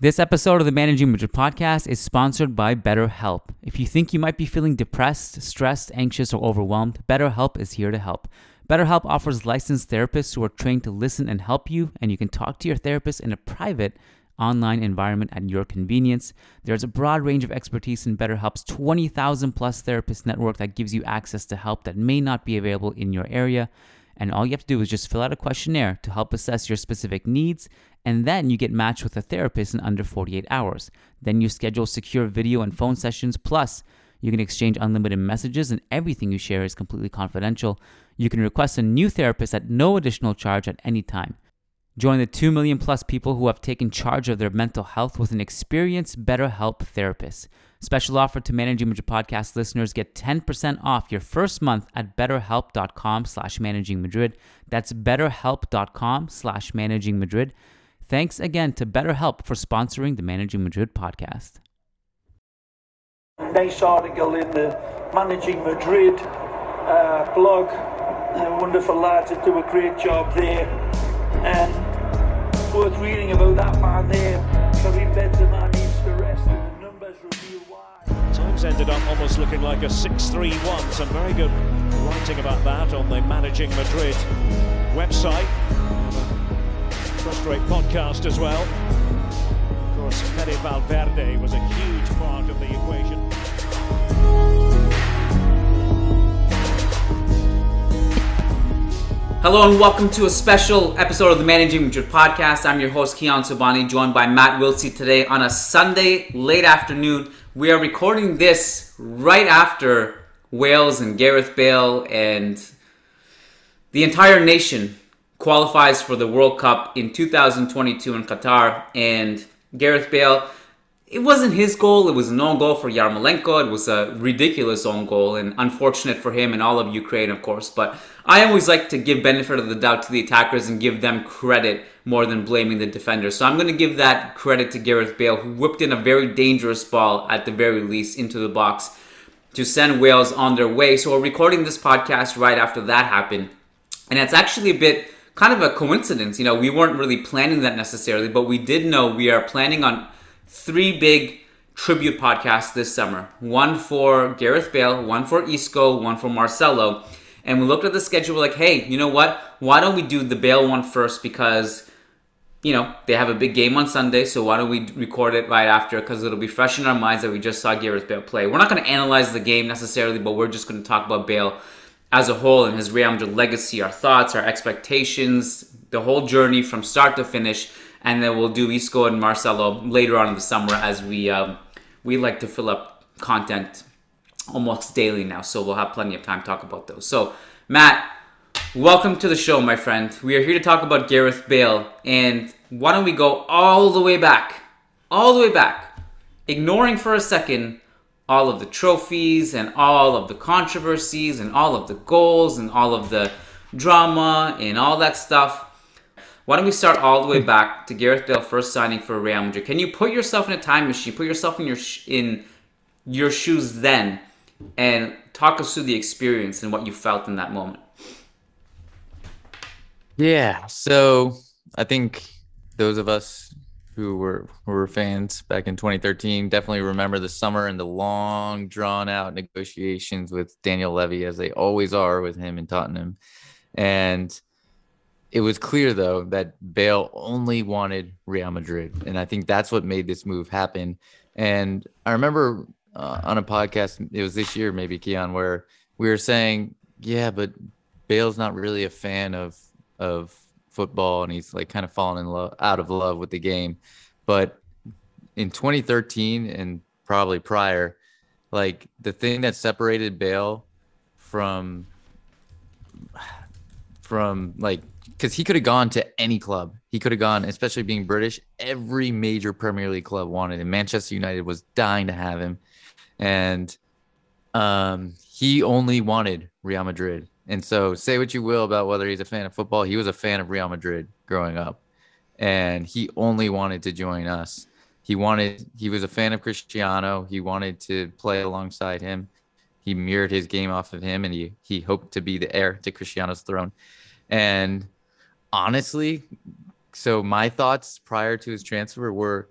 This episode of the Managing Madrid podcast is sponsored by BetterHelp. If you think you might be feeling depressed, stressed, anxious, or overwhelmed, BetterHelp is here to help. BetterHelp offers licensed therapists who are trained to listen and help you, and you can talk to your therapist in a private, online environment at your convenience. There's a broad range of expertise in BetterHelp's 20,000 plus therapist network that gives you access to help that may not be available in your area. And all you have to do is just fill out a questionnaire to help assess your specific needs, and then you get matched with a therapist in under 48 hours. Then you schedule secure video and phone sessions, plus, you can exchange unlimited messages, and everything you share is completely confidential. You can request a new therapist at no additional charge at any time. Join the 2 million plus people who have taken charge of their mental health with an experienced BetterHelp therapist. Special offer to Managing Madrid podcast listeners get 10% off your first month at betterhelp.com slash managing Madrid. That's betterhelp.com slash managing Madrid. Thanks again to BetterHelp for sponsoring the Managing Madrid podcast. Nice article in the Managing Madrid uh, blog. Uh, wonderful lads that do a great job there. And worth reading about that man there. Karim Benzema needs to rest and the numbers reveal why. Times ended up almost looking like a 6-3-1. Some very good writing about that on the Managing Madrid website. Frustrate podcast as well. Of course, Fede Valverde was a huge part of the equation. Hello and welcome to a special episode of the Managing Madrid podcast. I'm your host Kiyan Sobhani, joined by Matt Wiltsey today on a Sunday late afternoon. We are recording this right after Wales and Gareth Bale and the entire nation qualifies for the World Cup in 2022 in Qatar. And Gareth Bale it wasn't his goal. It was an own goal for Yarmolenko. It was a ridiculous own goal and unfortunate for him and all of Ukraine, of course. But I always like to give benefit of the doubt to the attackers and give them credit more than blaming the defenders. So I'm going to give that credit to Gareth Bale, who whipped in a very dangerous ball at the very least into the box to send Wales on their way. So we're recording this podcast right after that happened. And it's actually a bit kind of a coincidence. You know, we weren't really planning that necessarily, but we did know we are planning on three big tribute podcasts this summer one for Gareth Bale, one for Isco, one for Marcelo. And we looked at the schedule, we're like, hey, you know what? Why don't we do the Bale one first? Because, you know, they have a big game on Sunday, so why don't we record it right after? Because it'll be fresh in our minds that we just saw Gareth Bale play. We're not going to analyze the game necessarily, but we're just going to talk about Bale as a whole and his Real Madrid legacy, our thoughts, our expectations, the whole journey from start to finish and then we'll do Isco and Marcelo later on in the summer as we um, we like to fill up content almost daily now, so we'll have plenty of time to talk about those. So, Matt, welcome to the show, my friend. We are here to talk about Gareth Bale, and why don't we go all the way back, all the way back, ignoring for a second all of the trophies and all of the controversies and all of the goals and all of the drama and all that stuff why don't we start all the way hmm. back to Gareth Bale first signing for Real Madrid? Can you put yourself in a time machine, put yourself in your sh- in your shoes then, and talk us through the experience and what you felt in that moment? Yeah, so I think those of us who were who were fans back in 2013 definitely remember the summer and the long drawn out negotiations with Daniel Levy as they always are with him in Tottenham. And it was clear though that Bale only wanted Real Madrid, and I think that's what made this move happen. And I remember uh, on a podcast, it was this year maybe Kiyan, where we were saying, yeah, but Bale's not really a fan of of football, and he's like kind of fallen in love out of love with the game. But in 2013 and probably prior, like the thing that separated Bale from from like because he could have gone to any club. He could have gone, especially being British. Every major Premier League club wanted him. Manchester United was dying to have him, and um, he only wanted Real Madrid. And so, say what you will about whether he's a fan of football, he was a fan of Real Madrid growing up, and he only wanted to join us. He wanted. He was a fan of Cristiano. He wanted to play alongside him. He mirrored his game off of him, and he he hoped to be the heir to Cristiano's throne. And honestly, so my thoughts prior to his transfer were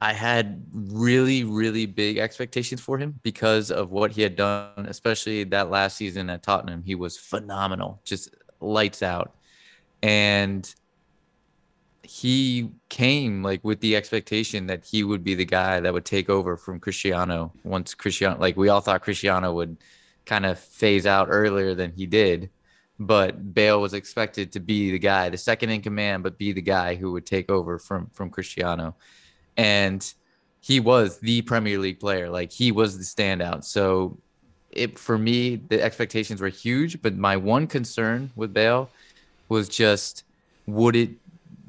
I had really, really big expectations for him because of what he had done, especially that last season at Tottenham. He was phenomenal, just lights out. And he came like with the expectation that he would be the guy that would take over from Cristiano once Cristiano like we all thought Cristiano would kind of phase out earlier than he did but Bale was expected to be the guy the second in command but be the guy who would take over from from Cristiano and he was the Premier League player like he was the standout so it for me the expectations were huge but my one concern with Bale was just would it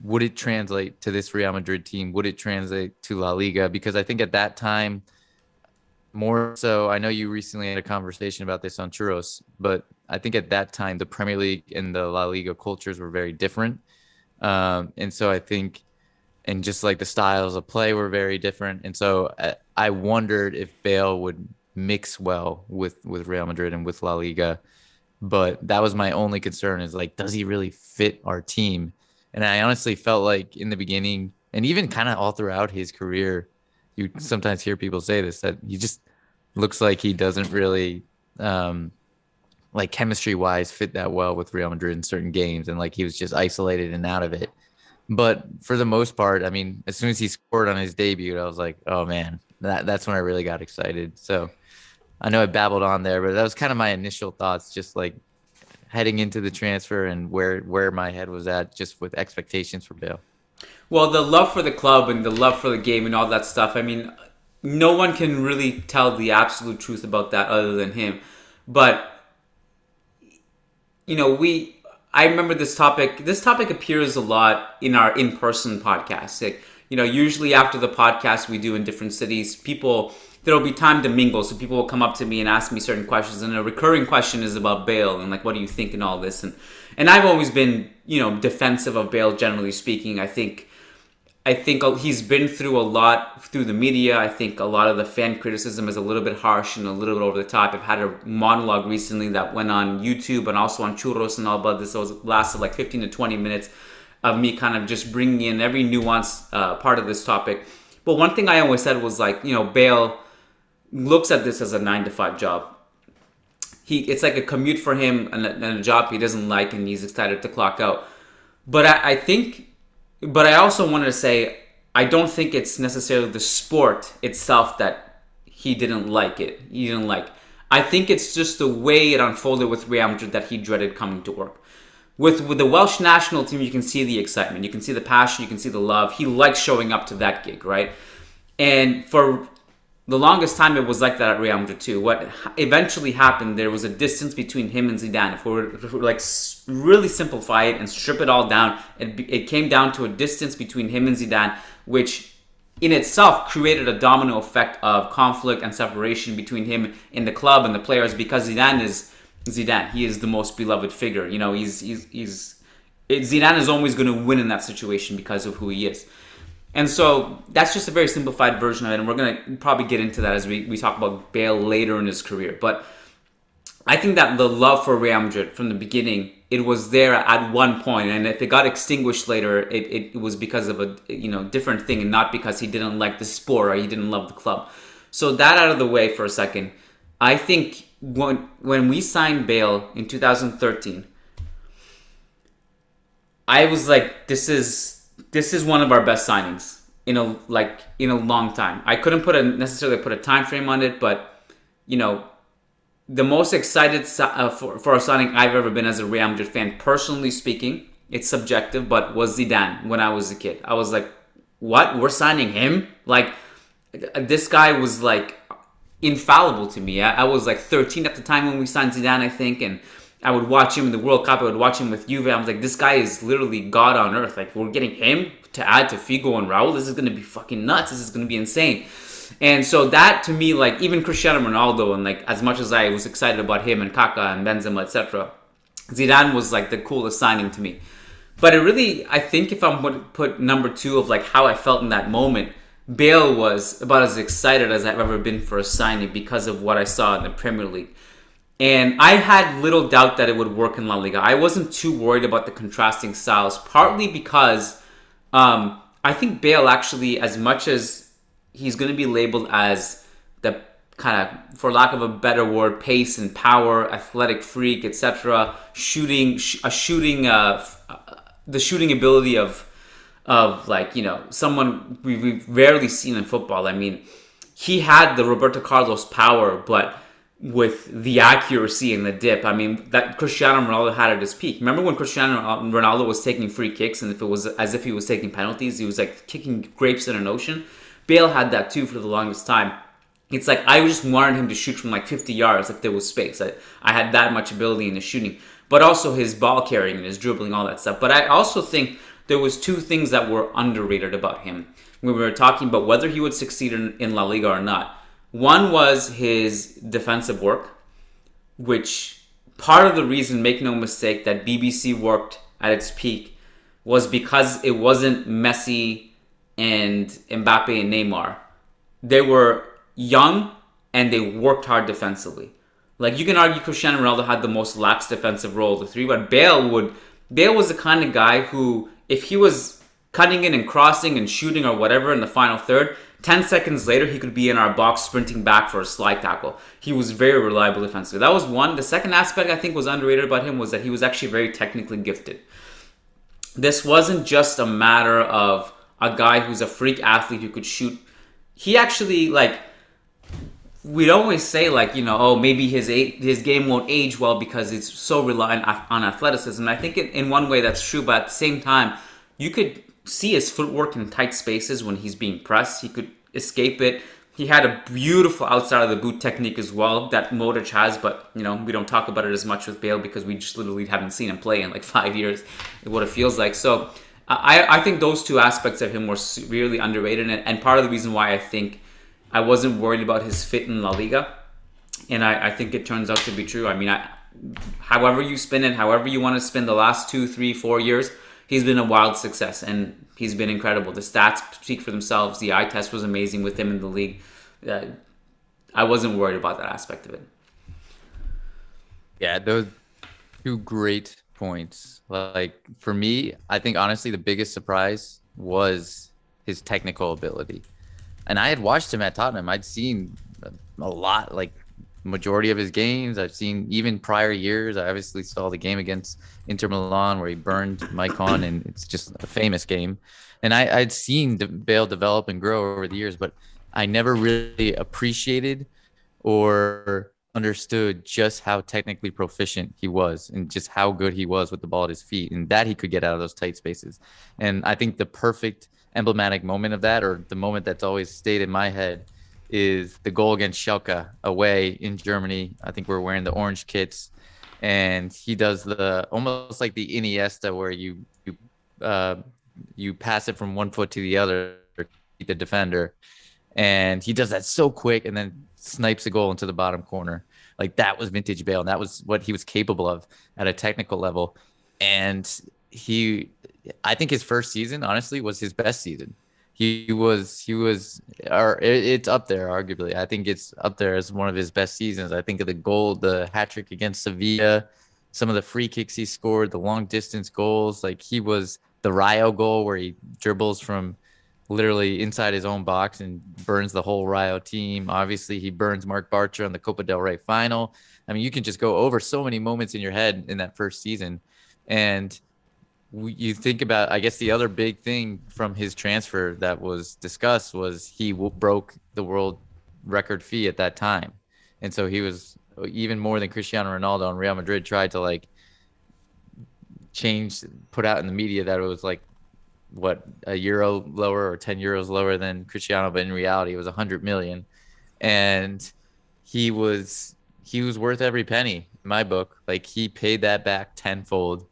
would it translate to this Real Madrid team? Would it translate to La Liga? Because I think at that time, more so, I know you recently had a conversation about this on Churros, but I think at that time, the Premier League and the La Liga cultures were very different. Um, and so I think, and just like the styles of play were very different. And so I, I wondered if Bale would mix well with, with Real Madrid and with La Liga. But that was my only concern is like, does he really fit our team? And I honestly felt like in the beginning, and even kind of all throughout his career, you sometimes hear people say this that he just looks like he doesn't really, um, like chemistry wise, fit that well with Real Madrid in certain games, and like he was just isolated and out of it. But for the most part, I mean, as soon as he scored on his debut, I was like, oh man, that that's when I really got excited. So I know I babbled on there, but that was kind of my initial thoughts, just like heading into the transfer and where where my head was at just with expectations for Bale. Well, the love for the club and the love for the game and all that stuff. I mean, no one can really tell the absolute truth about that other than him. But you know, we I remember this topic. This topic appears a lot in our in-person podcasts. Like, you know, usually after the podcast we do in different cities, people there'll be time to mingle. So people will come up to me and ask me certain questions, and a recurring question is about Bale and like, what do you think and all this. And and I've always been, you know, defensive of Bale Generally speaking, I think. I think he's been through a lot through the media. I think a lot of the fan criticism is a little bit harsh and a little bit over the top. I've had a monologue recently that went on YouTube and also on Churros and all about this. Was lasted like 15 to 20 minutes of me kind of just bringing in every nuance uh, part of this topic. But one thing I always said was like, you know, Bale looks at this as a nine to five job. He it's like a commute for him and a, and a job he doesn't like, and he's excited to clock out. But I, I think, but I also wanted to say I don't think it's necessarily the sport itself that he didn't like it. He didn't like. I think it's just the way it unfolded with Real Madrid that he dreaded coming to work. With with the Welsh national team, you can see the excitement, you can see the passion, you can see the love. He likes showing up to that gig, right? And for the longest time it was like that at Real Madrid too. What eventually happened, there was a distance between him and Zidane. If we were, if we were like really simplify it and strip it all down, it, it came down to a distance between him and Zidane, which in itself created a domino effect of conflict and separation between him and the club and the players because Zidane is Zidane. He is the most beloved figure. You know, he's he's he's Zidane is always going to win in that situation because of who he is. And so that's just a very simplified version of it, and we're gonna probably get into that as we, we talk about Bale later in his career. But I think that the love for Real Madrid from the beginning, it was there at one point, and if it got extinguished later, it, it was because of a you know different thing, and not because he didn't like the sport or he didn't love the club. So that out of the way for a second, I think when when we signed Bale in 2013, I was like, this is this is one of our best signings in a like in a long time. I couldn't put a necessarily put a time frame on it, but you know, the most excited uh, for for a signing I've ever been as a Real Madrid fan, personally speaking. It's subjective, but was Zidane when I was a kid. I was like, "What? We're signing him?" Like this guy was like infallible to me. I, I was like 13 at the time when we signed Zidane, I think, and I would watch him in the World Cup. I would watch him with Juve. I was like, this guy is literally God on earth. Like, we're getting him to add to Figo and Raul. This is going to be fucking nuts. This is going to be insane. And so that to me, like even Cristiano Ronaldo, and like as much as I was excited about him and Kaká and Benzema, etc., Zidane was like the coolest signing to me. But it really, I think if I'm going to put number two of like how I felt in that moment, Bale was about as excited as I've ever been for a signing because of what I saw in the Premier League. And I had little doubt that it would work in La Liga. I wasn't too worried about the contrasting styles, partly because um, I think Bale actually, as much as he's going to be labeled as the kind of, for lack of a better word, pace and power, athletic freak, etc. Shooting, sh- a shooting, uh, uh, the shooting ability of, of like you know someone we, we've rarely seen in football. I mean, he had the Roberto Carlos power, but with the accuracy and the dip. I mean, that Cristiano Ronaldo had at his peak. Remember when Cristiano Ronaldo was taking free kicks and if it was as if he was taking penalties, he was like kicking grapes in an ocean. Bale had that too for the longest time. It's like I just wanted him to shoot from like 50 yards if there was space. I, I had that much ability in the shooting, but also his ball carrying and his dribbling, all that stuff. But I also think there was two things that were underrated about him when we were talking about whether he would succeed in, in La Liga or not. One was his defensive work, which part of the reason, make no mistake, that BBC worked at its peak was because it wasn't Messi and Mbappe and Neymar. They were young and they worked hard defensively. Like you can argue Cristiano Ronaldo had the most lax defensive role of the three, but Bale would Bale was the kind of guy who if he was cutting in and crossing and shooting or whatever in the final third, 10 seconds later, he could be in our box sprinting back for a slide tackle. He was very reliable defensively. That was one. The second aspect I think was underrated about him was that he was actually very technically gifted. This wasn't just a matter of a guy who's a freak athlete who could shoot. He actually, like, we'd always say, like, you know, oh, maybe his his game won't age well because it's so reliant on athleticism. And I think in one way that's true, but at the same time, you could see his footwork in tight spaces when he's being pressed. He could escape it. He had a beautiful outside of the boot technique as well that Modric has, but you know we don't talk about it as much with Bale because we just literally haven't seen him play in like five years. What it feels like. So I, I think those two aspects of him were severely underrated, and, and part of the reason why I think I wasn't worried about his fit in La Liga, and I, I think it turns out to be true. I mean, I, however you spin it, however you want to spin the last two, three, four years, he's been a wild success and he's been incredible. The stats speak for themselves. The eye test was amazing with him in the league. Uh, I wasn't worried about that aspect of it. Yeah, those two great points. Like for me, I think honestly the biggest surprise was his technical ability. And I had watched him at Tottenham. I'd seen a lot like majority of his games. I've seen even prior years. I obviously saw the game against Inter Milan where he burned Maicon, and it's just a famous game. And I, I'd seen Bale develop and grow over the years, but I never really appreciated or understood just how technically proficient he was and just how good he was with the ball at his feet and that he could get out of those tight spaces. And I think the perfect emblematic moment of that, or the moment that's always stayed in my head, is the goal against Schalke away in Germany. I think we're wearing the orange kits, and he does the almost like the Iniesta where you you uh, you pass it from one foot to the other, the defender, and he does that so quick, and then snipes a goal into the bottom corner. Like that was vintage Bale, and that was what he was capable of at a technical level. And he, I think his first season, honestly, was his best season he was he was or it's up there arguably. I think it's up there as one of his best seasons. I think of the goal the hat trick against sevilla some of the free kicks he scored the long distance goals. Like he was the rio goal where he dribbles from literally inside his own box and burns the whole rio team. Obviously he burns Marc Bartra in the copa del rey final. I mean you can just go over so many moments in your head in that first season. And you think about i guess the other big thing from his transfer that was discussed was he broke the world record fee at that time. And so he was even more than cristiano ronaldo and real madrid tried to like change put out in the media that it was like what a euro lower or 10 euros lower than cristiano but in reality it was 100 million. And he was he was worth every penny in my book. Like he paid that back tenfold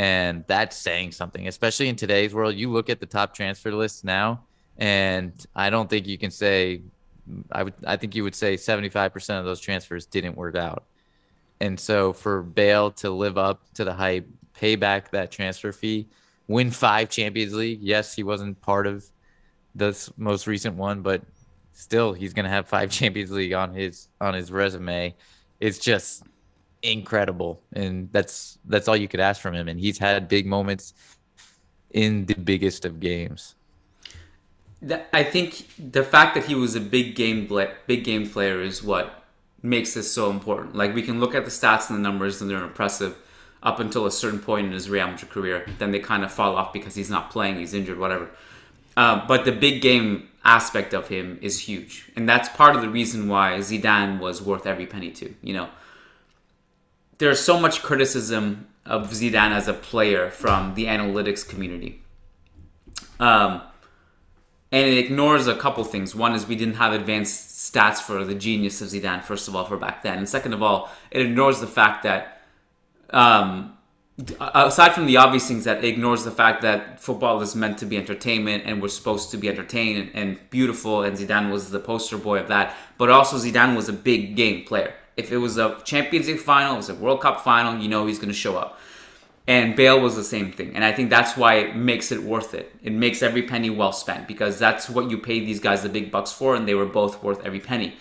and that's saying something, especially in today's world. You look at the top transfer lists now, and I don't think you can say, I would, I think you would say 75% of those transfers didn't work out. And so for Bale to live up to the hype, pay back that transfer fee, win five Champions League. Yes, he wasn't part of this most recent one, but still he's going to have five Champions League on his on his resume. It's just incredible, and that's that's all you could ask from him. And he's had big moments in the biggest of games. I think the fact that he was a big game bla- big game player is what makes this so important. Like we can look at the stats and the numbers and they're impressive up until a certain point in his Real Madrid career. Then they kind of fall off because he's not playing, he's injured, whatever. Uh, but the big game aspect of him is huge, and that's part of the reason why Zidane was worth every penny too. You know, there's so much criticism of Zidane as a player from the analytics community. Um, and it ignores a couple things. One is we didn't have advanced stats for the genius of Zidane, first of all, for back then. And second of all, it ignores the fact that, um, aside from the obvious things, that it ignores the fact that football is meant to be entertainment and we're supposed to be entertained and, and beautiful, and Zidane was the poster boy of that. But also, Zidane was a big game player. If it was a Champions League final, it was a World Cup final, you know he's going to show up. And Bale was the same thing. And I think that's why it makes it worth it. It makes every penny well spent because that's what you pay these guys the big bucks for, and they were both worth every penny.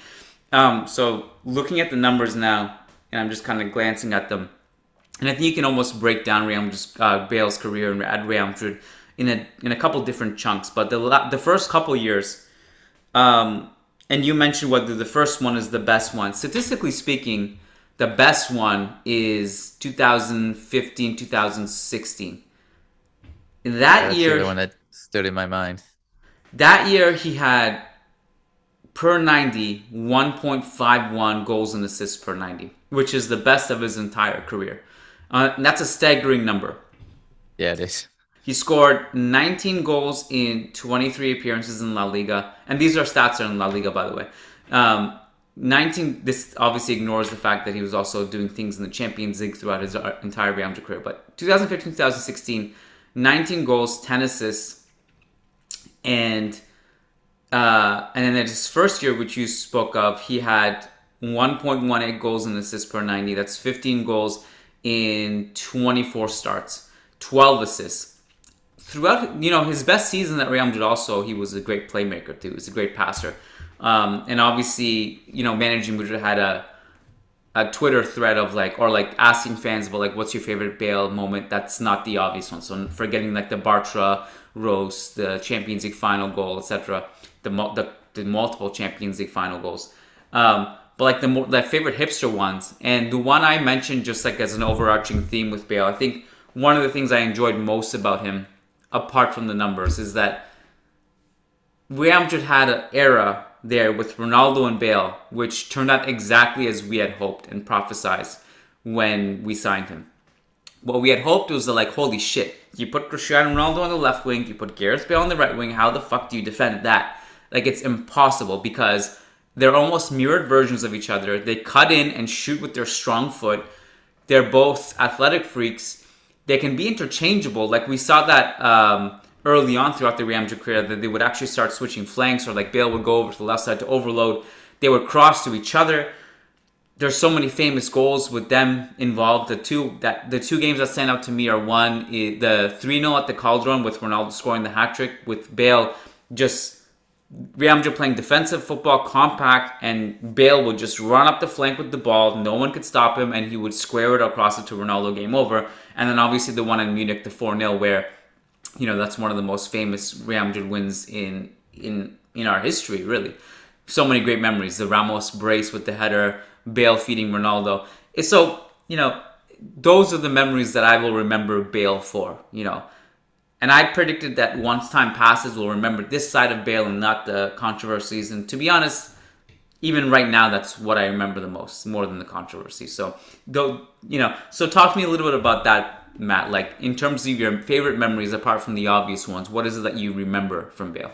Um, so looking at the numbers now, and I'm just kind of glancing at them, and I think you can almost break down Real Madrid's, uh, Bale's career at Real Madrid in a in a couple different chunks. But the the first couple years, um, and you mentioned whether the first one is the best one. Statistically speaking, the best one is 2015, 2016. That That's year, the one that stood in my mind. that year he had per 90 1.51 goals and assists per 90, which is the best of his entire career. Uh, and that's a staggering number. Yeah, it is. He scored 19 goals in 23 appearances in La Liga, and these are stats in La Liga, by the way. Um, 19. This obviously ignores the fact that he was also doing things in the Champions League throughout his uh, entire Real Madrid career. But 2015, 2016, 19 goals, 10 assists, and uh, and then in his first year, which you spoke of, he had 1.18 goals and assists per 90. That's 15 goals in 24 starts, 12 assists. Throughout, you know, his best season at Real Madrid, also he was a great playmaker too. He was a great passer, um, and obviously, you know, managing Madrid had a a Twitter thread of like, or like asking fans about like, what's your favorite Bale moment? That's not the obvious one. So forgetting like the Bartra roast, the Champions League final goal, etc. The, the the multiple Champions League final goals. Um, but like the more the favorite hipster ones, and the one I mentioned just like as an overarching theme with Bale, I think one of the things I enjoyed most about him, apart from the numbers, is that Real Madrid had an era there with Ronaldo and Bale, which turned out exactly as we had hoped and prophesized when we signed him. What we had hoped was that, like, holy shit, you put Cristiano Ronaldo on the left wing, you put Gareth Bale on the right wing, how the fuck do you defend that? Like, it's impossible because they're almost mirrored versions of each other. They cut in and shoot with their strong foot. They're both athletic freaks. They can be interchangeable. Like, we saw that. Um, early on throughout the Madrid career that they would actually start switching flanks, or like Bale would go over to the left side to overload. They would cross to each other. There's so many famous goals with them involved. The two that the two games that stand out to me are one the three 0 at the Calderon with Ronaldo scoring the hat trick with Bale just Real playing defensive football, compact, and Bale would just run up the flank with the ball. No one could stop him, and he would square it across it to Ronaldo. Game over. And then obviously the one in Munich, the four 0 where you know that's one of the most famous Real Madrid wins in in in our history. Really, so many great memories. The Ramos brace with the header, Bale feeding Ronaldo. So you know those are the memories that I will remember Bale for. You know, and I predicted that once time passes, we'll remember this side of Bale and not the controversies. And to be honest, even right now, that's what I remember the most, more than the controversy. So, though, you know, so talk to me a little bit about that Matt? Like in terms of your favorite memories, apart from the obvious ones, what is it that you remember from Bale?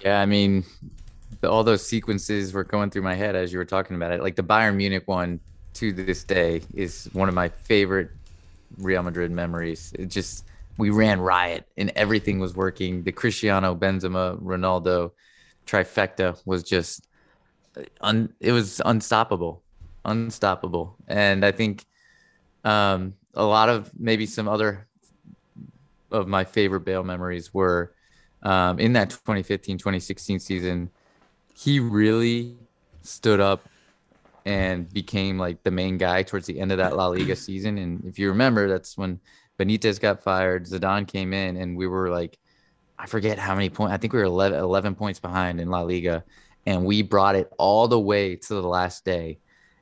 Yeah, I mean, the, all those sequences were going through my head as you were talking about it. Like the Bayern Munich one to this day is one of my favorite Real Madrid memories. It just we ran riot and everything was working. The Cristiano, Benzema, Ronaldo trifecta was just un, it was unstoppable, unstoppable. And I think um, a lot of maybe some other of my favorite Bale memories were um, in that 2015 2016 season. He really stood up and became like the main guy towards the end of that La Liga season. And if you remember, that's when Benitez got fired, Zidane came in, and we were like, I forget how many points. I think we were 11, 11 points behind in La Liga, and we brought it all the way to the last day.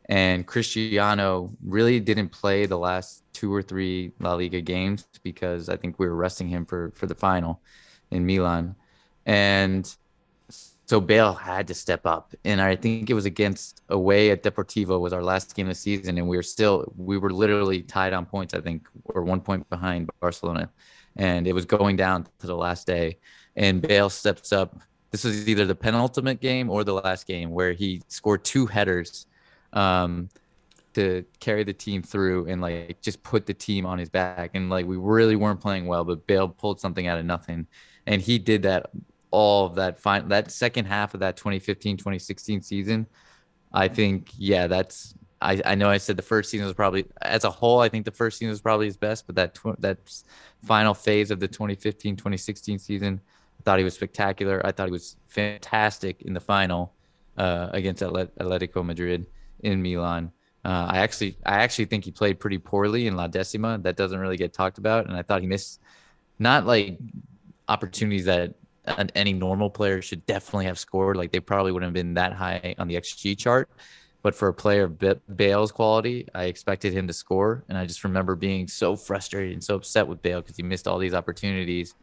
And Cristiano really didn't play the last two or three La Liga games because I think we were resting him for for the final in Milan. And so Bale had to step up. And I think it was against away at Deportivo was our last game of the season. And we were still we were literally tied on points, I think, or one point behind Barcelona. And it was going down to the last day. And Bale steps up. This was either the penultimate game or the last game where he scored two headers um, to carry the team through and like just put the team on his back. And like we really weren't playing well, but Bale pulled something out of nothing. And he did that all of that fine that second half of that 2015 2016 season i think yeah that's I, I know i said the first season was probably as a whole i think the first season was probably his best but that tw- that final phase of the 2015 2016 season i thought he was spectacular. I thought he was fantastic in the final uh, against atletico madrid in milan. Uh, i actually i actually think he played pretty poorly in la decima. That doesn't really get talked about and i thought he missed not like opportunities that any normal player should definitely have scored. Like they probably wouldn't have been that high on the XG chart. But for a player of Bale's quality, I expected him to score. And I just remember being so frustrated and so upset with Bale because he missed all these opportunities.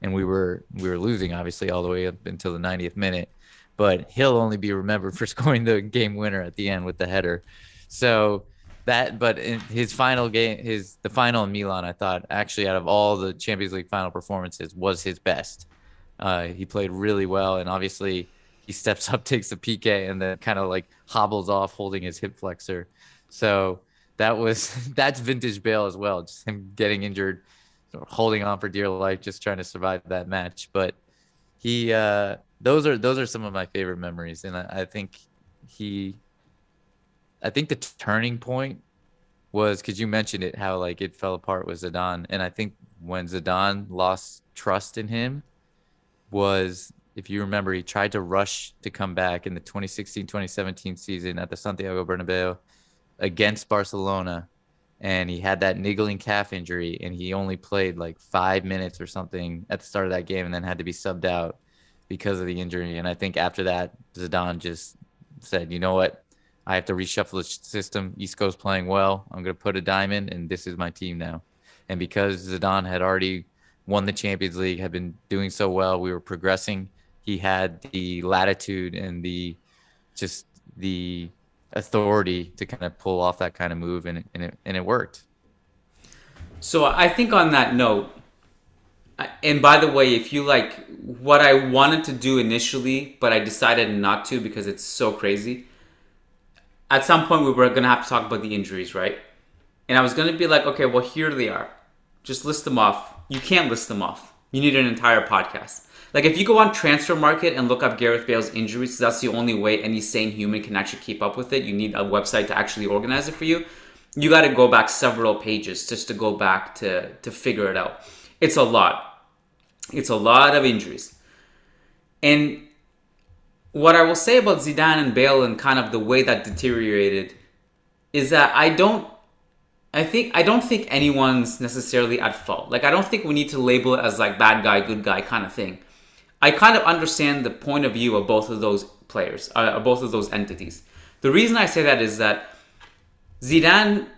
And we were we were losing obviously all the way up until the 90th minute. But he'll only be remembered for scoring the game winner at the end with the header. So that but in his final game his the final in Milan I thought actually out of all the Champions League final performances was his best uh, he played really well, and obviously he steps up, takes the PK, and then kind of like hobbles off holding his hip flexor. So that was that's vintage Bale as well, just him getting injured, holding on for dear life, just trying to survive that match. But he, uh, those are those are some of my favorite memories, and I, I think he, I think the turning point was because you mentioned it how like it fell apart with Zidane, and I think when Zidane lost trust in him was if you remember, he tried to rush to come back in the 2016-2017 season at the Santiago Bernabeu against Barcelona, and he had that niggling calf injury, and he only played like five minutes or something at the start of that game, and then had to be subbed out because of the injury. And I think after that, Zidane just said, "You know what? I have to reshuffle the system. Isco's playing well. I'm going to put a diamond, and this is my team now." And because Zidane had already won the Champions League, had been doing so well. We were progressing. He had the latitude and the just the authority to kind of pull off that kind of move, and, and it and it worked. So I think on that note, and by the way, if you like what I wanted to do initially, but I decided not to because it's so crazy. At some point, we were gonna have to talk about the injuries, right? And I was gonna be like, okay, well, here they are. Just list them off you can't list them off. You need an entire podcast. Like if you go on Transfermarkt and look up Gareth Bale's injuries, that's the only way any sane human can actually keep up with it. You need a website to actually organize it for you. You got to go back several pages just to go back to to figure it out. It's a lot. It's a lot of injuries. And what I will say about Zidane and Bale and kind of the way that deteriorated is that I don't I think I don't think anyone's necessarily at fault. Like I don't think we need to label it as like bad guy, good guy kind of thing. I kind of understand the point of view of both of those players, uh, both of those entities. The reason I say that is that Zidane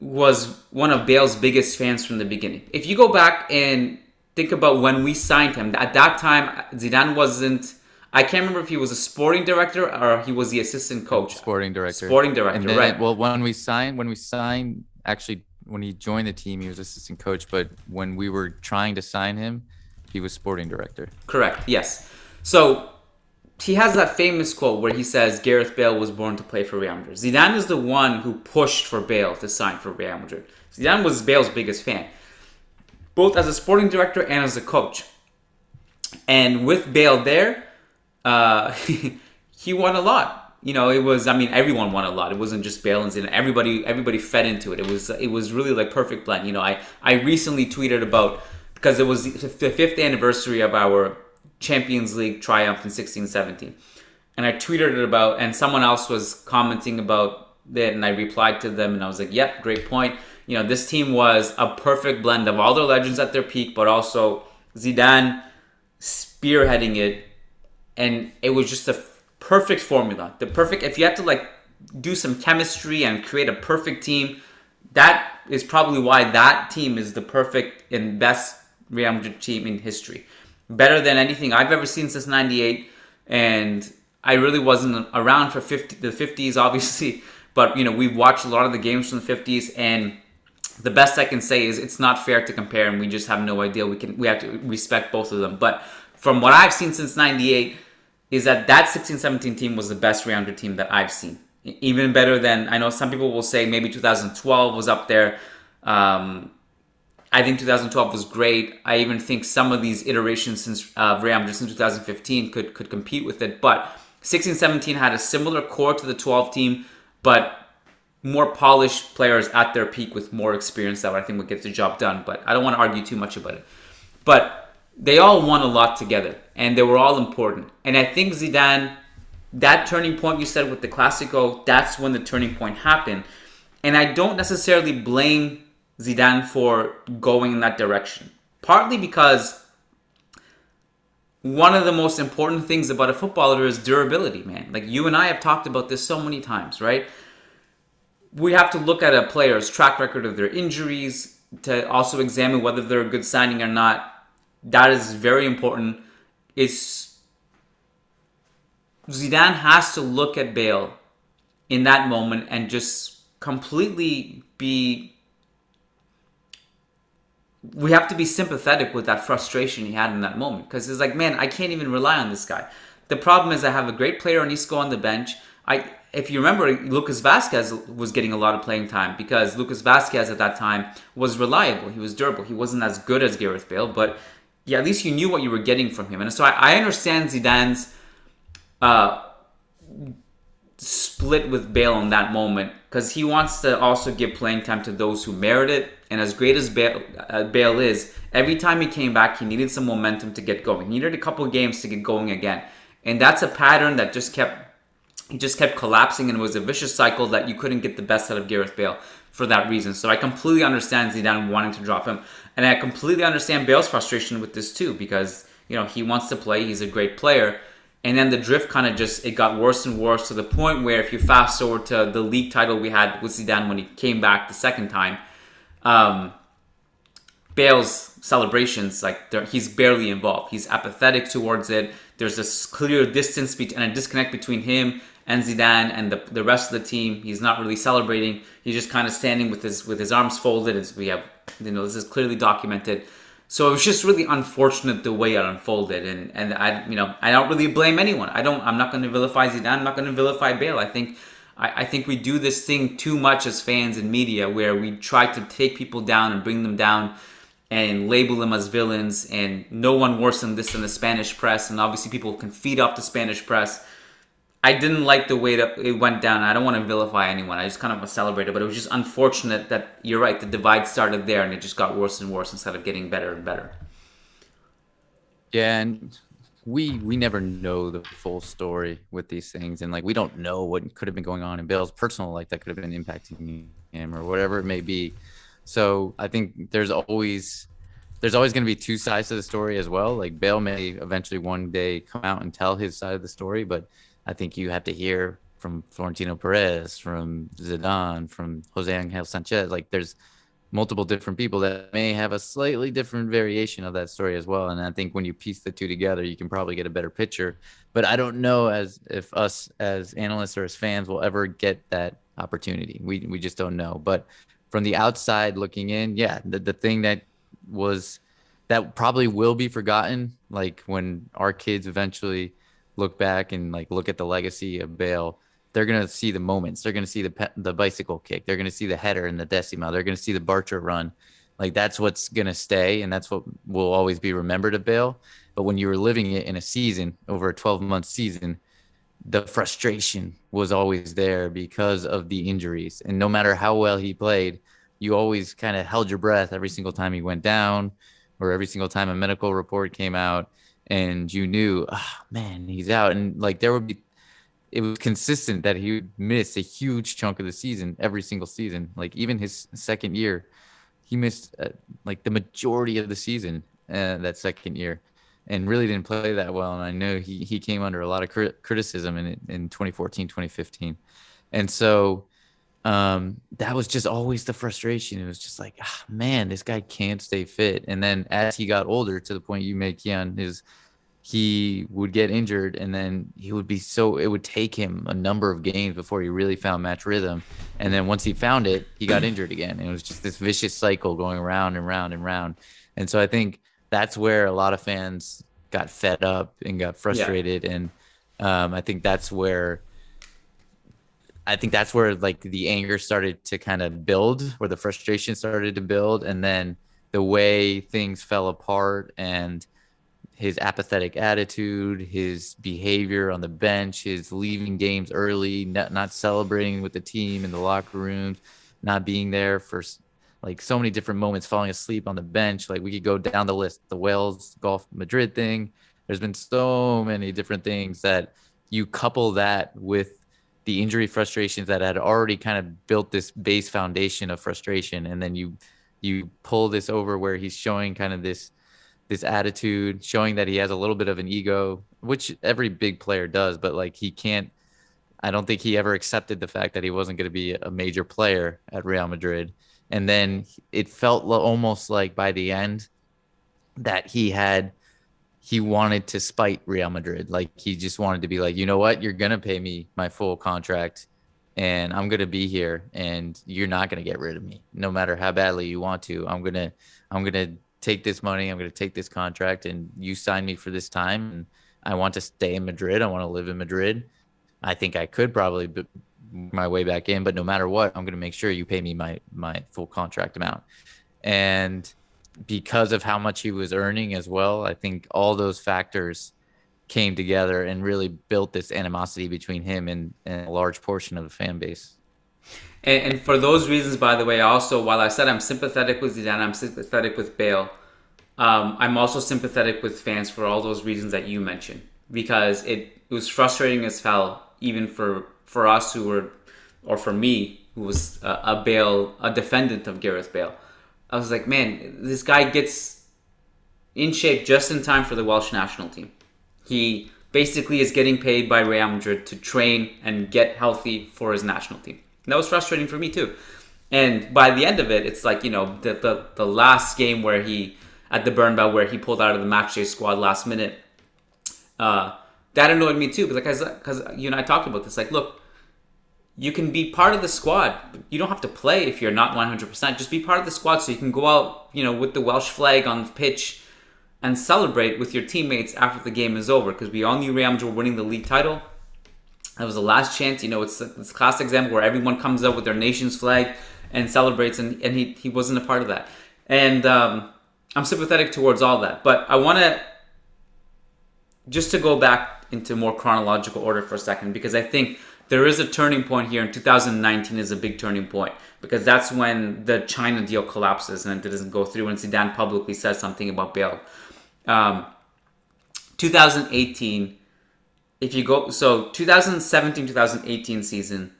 was one of Bale's biggest fans from the beginning. If you go back and think about when we signed him, at that time Zidane wasn't. I can't remember if he was a sporting director or he was the assistant coach. Sporting director. Sporting director, then, right? Well, when we signed, when we signed actually when he joined the team, he was assistant coach, but when we were trying to sign him, he was sporting director. Correct. Yes. So he has that famous quote where he says Gareth Bale was born to play for Real Madrid. Zidane is the one who pushed for Bale to sign for Real Madrid. Zidane was Bale's biggest fan, both as a sporting director and as a coach. And with Bale there, uh, he won a lot you know, it was. I mean, everyone won a lot. It wasn't just Bale and Everybody, everybody fed into it. It was, it was really like perfect blend. You know, I, I recently tweeted about because it was the fifth anniversary of our Champions League triumph in 16-17. and I tweeted it about, and someone else was commenting about it, and I replied to them, and I was like, "Yep, great point." You know, this team was a perfect blend of all their legends at their peak, but also Zidane spearheading it, and it was just a perfect formula. The perfect. If you had to like do some chemistry and create a perfect team, that is probably why that team is the perfect and best Real Madrid team in history. Better than anything I've ever seen since '98, and I really wasn't around for 50, the 50s, obviously, but you know we've watched a lot of the games from the 50s, and the best I can say is it's not fair to compare, and we just have no idea. We can we have to respect both of them, but from what I've seen since '98, is that that 16-17 team was the best Real team that I've seen. Even better than I know some people will say maybe 2012 was up there. Um, I think 2012 was great. I even think some of these iterations since uh, Madrid since 2015 could could compete with it, but 16 17 had a similar core to the 12 team, but more polished players at their peak with more experience that I think would get the job done. But I don't want to argue too much about it. But they all won a lot together and they were all important. And I think Zidane, that turning point you said with the Clasico, that's when the turning point happened. And I don't necessarily blame Zidane for going in that direction. Partly because one of the most important things about a footballer is durability, man. Like you and I have talked about this so many times, right? We have to look at a player's track record of their injuries to also examine whether they're a good signing or not. That is very important. It's Zidane has to look at Bale in that moment and just completely be we have to be sympathetic with that frustration he had in that moment because it's like, man, I can't even rely on this guy. The problem is I have a great player on Isco on the bench. I, if you remember, Lucas Vázquez was getting a lot of playing time because Lucas Vázquez at that time was reliable. He was durable. He wasn't as good as Gareth Bale, but yeah, at least you knew what you were getting from him. And so I, I understand Zidane's uh, split with Bale in that moment because he wants to also give playing time to those who merit it. And as great as Bale, uh, Bale is, every time he came back, he needed some momentum to get going. He needed a couple games to get going again, and that's a pattern that just kept he just kept collapsing, and it was a vicious cycle that you couldn't get the best out of Gareth Bale for that reason. So I completely understand Zidane wanting to drop him, and I completely understand Bale's frustration with this too because you know he wants to play. He's a great player and then the drift kind of just it got worse and worse to the point where if you fast forward to the league title we had with Zidane when he came back the second time, um, Bale's celebrations like he's barely involved. He's apathetic towards it. There's this clear distance be- and a disconnect between him and Zidane and the, the rest of the team. He's not really celebrating. He's just kind of standing with his with his arms folded. As we have, you know, this is clearly documented. So it was just really unfortunate the way it unfolded, and and I you know I don't really blame anyone. I don't. I'm not going to vilify Zidane. I'm not going to vilify Bale. I think. I, I think we do this thing too much as fans and media where we try to take people down and bring them down and label them as villains and no one worse than this in the Spanish press and obviously people can feed off the Spanish press I didn't like the way that it went down. I don't want to vilify anyone. I just kind of celebrated, but it was just unfortunate that you're right. The divide started there, and it just got worse and worse instead of getting better and better. Yeah, and we we never know the full story with these things, and like we don't know what could have been going on in Bale's personal life that could have been impacting him or whatever it may be. So I think there's always there's always going to be two sides to the story as well. Like Bale may eventually one day come out and tell his side of the story, but I think you have to hear from Florentino Perez, from Zidane, from Jose Angel Sanchez. Like there's multiple different people that may have a slightly different variation of that story as well. And I think when you piece the two together, you can probably get a better picture. But I don't know as if us as analysts or as fans will ever get that opportunity. We we just don't know. But from the outside looking in, yeah, the, the thing that was that probably will be forgotten, like when our kids eventually look back and like look at the legacy of Bale, they're gonna see the moments. They're gonna see the pe- the bicycle kick. They're gonna see the header and the decima. They're gonna see the Bartra run. Like that's what's gonna stay, and that's what will always be remembered of Bale. But when you were living it in a season over a 12 month season, the frustration was always there because of the injuries. And no matter how well he played, you always kind of held your breath every single time he went down or every single time a medical report came out and you knew, oh, man, he's out. And like there would be, it was consistent that he would miss a huge chunk of the season every single season. Like even his second year, he missed uh, like the majority of the season uh, that second year. and really didn't play that well. And I know he he came under a lot of crit- criticism in in 2014, 2015, and so um, that was just always the frustration. It was just like, ah, man, this guy can't stay fit. And then as he got older, to the point you make, Kiyan, is he would get injured and then he would be so it would take him a number of games before he really found match rhythm and then once he found it he got injured again and it was just this vicious cycle going around and round and round and so i think that's where a lot of fans got fed up and got frustrated yeah. and um, i think that's where i think that's where like the anger started to kind of build where the frustration started to build and then the way things fell apart and his apathetic attitude, his behavior on the bench, his leaving games early, not, not celebrating with the team in the locker rooms, not being there for like so many different moments, falling asleep on the bench. Like we could go down the list, the Wales Golf Madrid thing. There's been so many different things that you couple that with the injury frustrations that had already kind of built this base foundation of frustration, and then you you pull this over where he's showing kind of this this attitude, showing that he has a little bit of an ego, which every big player does, but like he can't I don't think he ever accepted the fact that he wasn't going to be a major player at Real Madrid. And then it felt almost like by the end that he had he wanted to spite Real Madrid. Like he just wanted to be like, you know what, you're gonna pay me my full contract, and I'm gonna be here, and you're not gonna get rid of me, no matter how badly you want to. I'm gonna, I'm gonna take this money. I'm to take this contract, and you sign me for this time. And I want to stay in Madrid. I want to live in Madrid. I think I could probably b- my way back in, but no matter what, I'm to make sure you pay me my my full contract amount. And because of how much he was earning as well, I think all those factors came together and really built this animosity between him and, and a large portion of the fan base. And, and, for those reasons, by the way, also while I said I'm sympathetic with Zidane, I'm sympathetic with Bale. Um, I'm also sympathetic with fans for all those reasons that you mentioned because it, it was frustrating as hell, even for for us who were, or for me who was a, a Bale, a defendant of Gareth Bale. I was like, man, this guy gets in shape just in time for the Welsh national team. He basically is getting paid by Real Madrid to train and get healthy for his national team. And that was frustrating for me too. And by the end of it, it's like, you know, the, the, the last game where he, at the Bernabeu, where he pulled out of the matchday squad last minute, uh, that annoyed me too. Because because you and I talked about this. Like, look, you can be part of the squad. You don't have to play if you're not 100%. Just be part of the squad so you can go out, you know, with the Welsh flag on the pitch and celebrate with your teammates after the game is over. Because we all knew Real Madrid were winning the league title. That was the last chance. You know, it's this classic example where everyone comes up with their nation's flag and celebrates, and, and he, he wasn't a part of that. And um, I'm sympathetic towards all that. But I want to, just to go back into more chronological order for a second, because I think there is a turning point here, and 2019 is a big turning point because that's when the China deal collapses and it doesn't go through, and Zidane publicly says something about Bale. Um, 2018 if you go so 2017 2018 season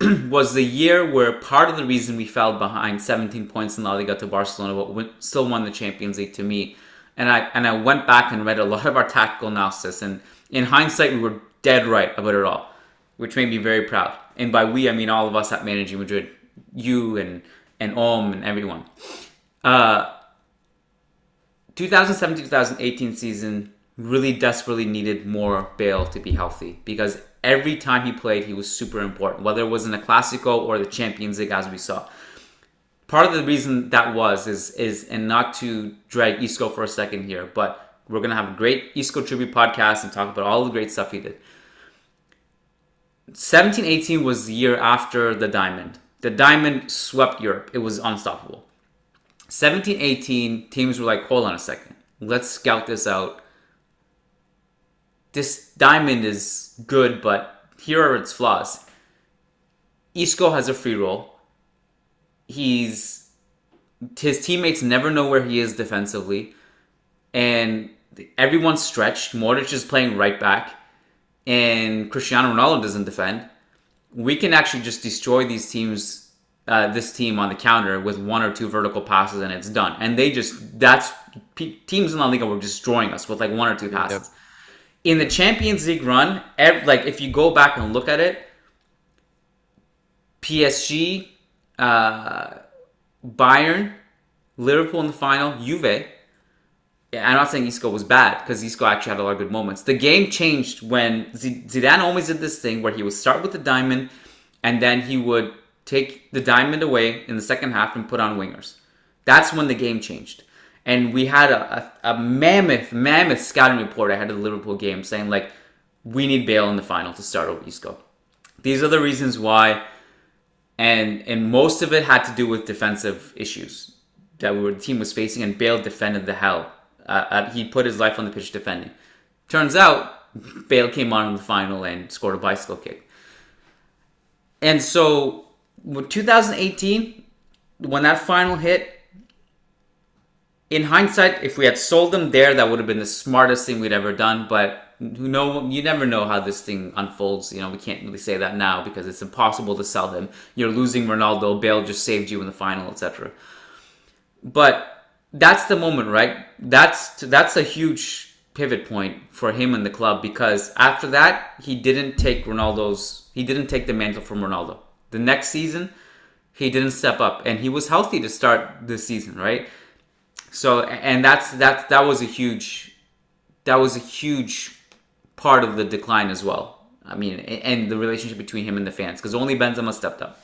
was the year where part of the reason we fell behind 17 points in La Liga to Barcelona but still won the Champions League to me and I and I went back and read a lot of our tactical analysis and in hindsight we were dead right about it all which made me very proud and by we I mean all of us at Managing Madrid you and and Om and everyone uh 2017 2018 season really desperately needed more Bale to be healthy because every time he played, he was super important, whether it was in the Clasico or the Champions League, as we saw. Part of the reason that was is is and not to drag Isco for a second here, but we're gonna have a great Isco tribute podcast and talk about all the great stuff he did. 17-18 was the year after the diamond. The diamond swept Europe. It was unstoppable. 17-18 teams were like, hold on a second, let's scout this out this diamond is good, but here are its flaws. Isco has a free role. He's his teammates never know where he is defensively, and everyone's stretched. Modric is playing right back, and Cristiano Ronaldo doesn't defend. We can actually just destroy these teams uh, this team on the counter with one or two vertical passes and it's done. And they just that's teams in La Liga were destroying us with like one or two passes. Yep. In the Champions League run, ev- like if you go back and look at it, PSG, uh, Bayern, Liverpool in the final, Juve. I'm not saying Isco was bad because Isco actually had a lot of good moments. The game changed when Zidane always did this thing where he would start with the diamond and then he would take the diamond away in the second half and put on wingers. That's when the game changed. And we had a, a, a mammoth, mammoth scouting report ahead of the Liverpool game saying, like, we need Bale in the final to start over Isco. These are the reasons why and and most of it had to do with defensive issues that we were, the team was facing, and Bale defended the hell. Uh, uh, he put his life on the pitch defending. Turns out, Bale came on in the final and scored a bicycle kick. And so, 2018, when that final hit, in hindsight, if we had sold them there, that would have been the smartest thing we'd ever done. But who know, you never know how this thing unfolds. You know, we can't really say that now because it's impossible to sell them. You're losing Ronaldo. Bale just saved you in the final, etc. But that's the moment, right? That's that's a huge pivot point for him and the club because after that, he didn't take Ronaldo's. He didn't take the mantle from Ronaldo. The next season, he didn't step up, and he was healthy to start the season, right? So and that's that that was a huge that was a huge part of the decline as well. I mean, and the relationship between him and the fans because only Benzema stepped up.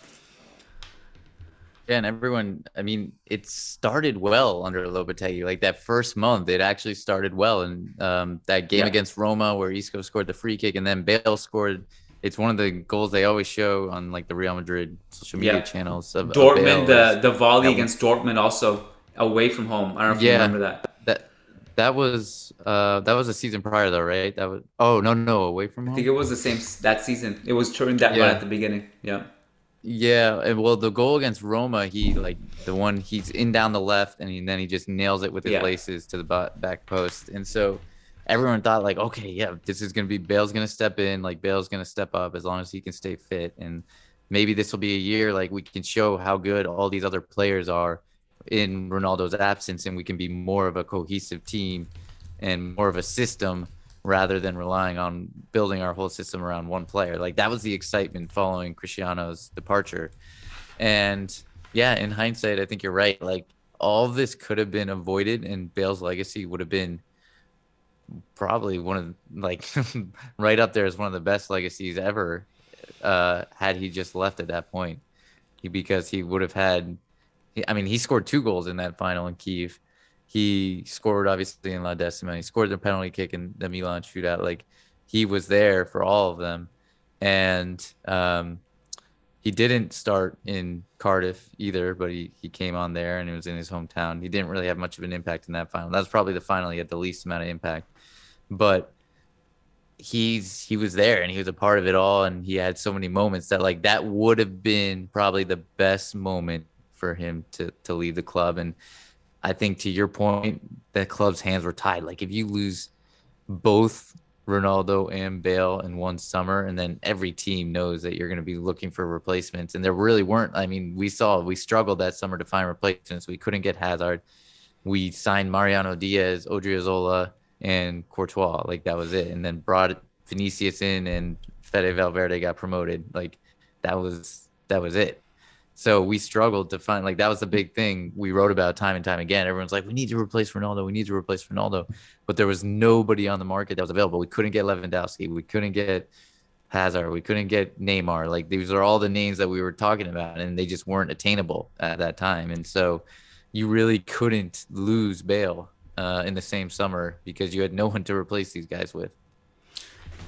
Yeah, and everyone, I mean, it started well under Lopetegui. Like that first month, it actually started well. And um, that game Yeah. against Roma, where Isco scored the free kick, and then Bale scored. It's one of the goals they always show on like the Real Madrid social media Yeah. channels of of Dortmund, Bale. the the volley that against Dortmund also away from home. I don't know if you remember that. that that was uh that was a season prior though, right? That was oh no no away from home. I think it was the same that season. It was during that Yeah. run at the beginning. Yeah. Yeah, and well, the goal against Roma, he like the one he's in down the left, and he, then he just nails it with his Yeah. laces to the back post, and so everyone thought like, okay, yeah, this is gonna be Bale's gonna step in, like Bale's gonna step up as long as he can stay fit, and maybe this will be a year like we can show how good all these other players are in Ronaldo's absence, and we can be more of a cohesive team and more of a system rather than relying on building our whole system around one player. Like that was the excitement following Cristiano's departure. And yeah, in hindsight, I think you're right. Like all this could have been avoided and Bale's legacy would have been probably one of like right up there as one of the best legacies ever uh had he just left at that point. He, because he would have had I mean, he scored two goals in that final in Kiev. He scored obviously in La Decima. He scored the penalty kick in the Milan shootout. Like he was there for all of them, and um, he didn't start in Cardiff either. But he he came on there and it was in his hometown. He didn't really have much of an impact in that final. That was probably the final he had the least amount of impact, but he's he was there and he was a part of it all and he had so many moments that like that would have been probably the best moment for him to to leave the club and I think to your point the club's hands were tied like if you lose both Ronaldo and Bale in one summer and then every team knows that you're going to be looking for replacements and there really weren't I mean we saw we struggled that summer to find replacements we couldn't get Hazard we signed Mariano Diaz Odriozola and Courtois. Like that was it. And then brought Vinicius in and Fede Valverde got promoted. Like that was that was it. So we struggled to find like that was the big thing we wrote about time and time again. Everyone's like, we need to replace Ronaldo. We need to replace Ronaldo. But there was nobody on the market that was available. We couldn't get Lewandowski. We couldn't get Hazard. We couldn't get Neymar. Like these are all the names that we were talking about, and they just weren't attainable at that time. And so you really couldn't lose Bale uh, in the same summer because you had no one to replace these guys with.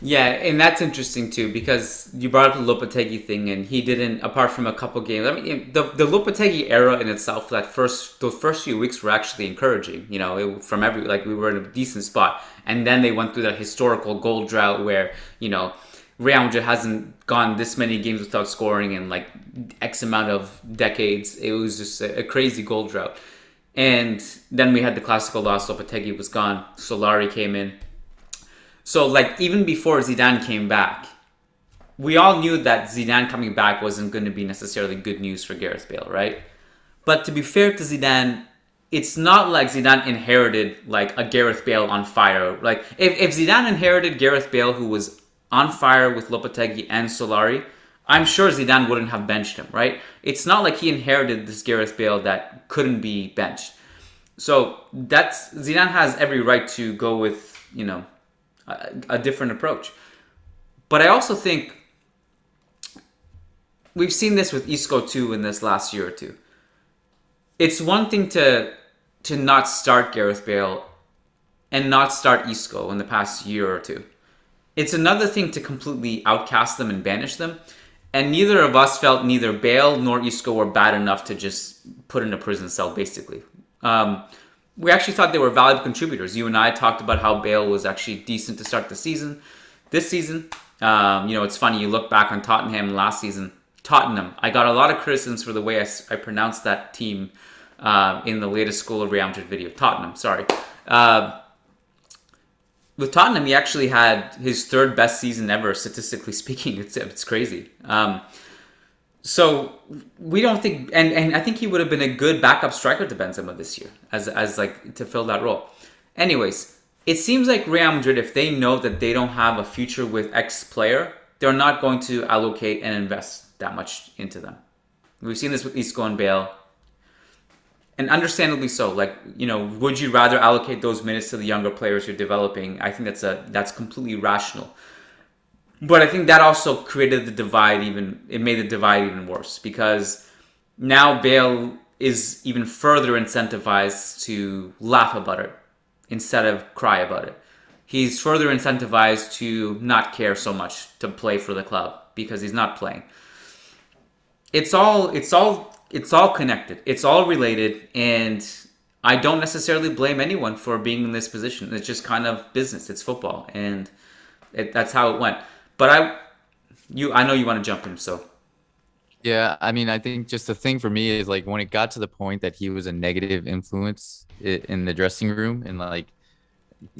Yeah, and that's interesting too because you brought up the Lopetegui thing, and he didn't. Apart from a couple games, I mean, the the Lopetegui era in itself, that first those first few weeks were actually encouraging. You know, it, from every like we were in a decent spot, and then they went through that historical goal drought where you know Real Madrid hasn't gone this many games without scoring in like X amount of decades. It was just a, a crazy goal drought. And then we had the Clasico loss. Lopetegui was gone. Solari came in. So like even before Zidane came back, we all knew that Zidane coming back wasn't going to be necessarily good news for Gareth Bale, right? But to be fair to Zidane, it's not like Zidane inherited like a Gareth Bale on fire. Like if, if Zidane inherited Gareth Bale who was on fire with Lopetegui and Solari, I'm sure Zidane wouldn't have benched him, right? It's not like he inherited this Gareth Bale that couldn't be benched. So that's Zidane has every right to go with, you know, a, different approach. But I also think we've seen this with Isco too in this last year or two. It's one thing to to not start Gareth Bale and not start Isco in the past year or two. It's another thing to completely outcast them and banish them. And neither of us felt neither Bale nor Isco were bad enough to just put in a prison cell, basically. Um, we actually thought they were valuable contributors. You and I talked about how Bale was actually decent to start the season. This season, um, you know, it's funny, you look back on Tottenham last season. Tottenham, I got a lot of criticisms for the way I, I pronounced that team uh, in the latest School of Real Madrid video. Tottenham, sorry. Uh, with Tottenham, he actually had his third best season ever, statistically speaking. It's it's crazy. Um, so we don't think, and, and I think he would have been a good backup striker to Benzema this year, as as like to fill that role. Anyways, it seems like Real Madrid, if they know that they don't have a future with X player, they're not going to allocate and invest that much into them. We've seen this with Isco and Bale and understandably so. Like you know, would you rather allocate those minutes to the younger players you're developing? I think that's a that's completely rational. But I think that also created the divide. Even it made the divide even worse because now Bale is even further incentivized to laugh about it instead of cry about it. He's further incentivized to not care so much to play for the club because he's not playing. It's all it's all it's all connected. It's all related, and I don't necessarily blame anyone for being in this position. It's just kind of business. It's football, and it, that's how it went. But I, you, I know you want to jump in, so. Yeah, I mean, I think just the thing for me is like when it got to the point that he was a negative influence in the dressing room, and like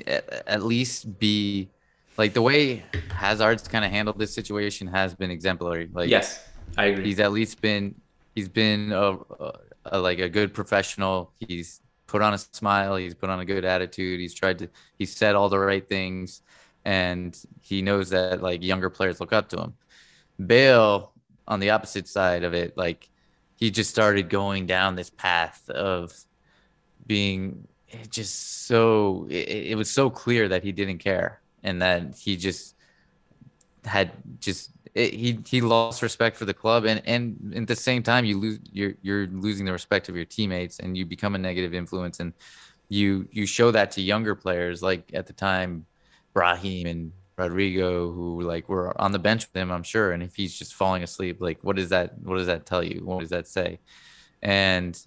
at least be like the way Hazard's kind of handled this situation has been exemplary. Like, yes, I agree. He's at least been he's been a, a, a, like a good professional. He's put on a smile. He's put on a good attitude. He's tried to. He said all the right things, and he knows that like younger players look up to him. Bale, on the opposite side of it, like he just started going down this path of being just so. It, it was so clear that he didn't care, and that he just had just it, he he lost respect for the club, and and at the same time, you lose you're you're losing the respect of your teammates, and you become a negative influence, and you you show that to younger players like at the time, Brahim and Rodrigo who like were on the bench with him, I'm sure, and if he's just falling asleep, like what does that what does that tell you? What does that say? And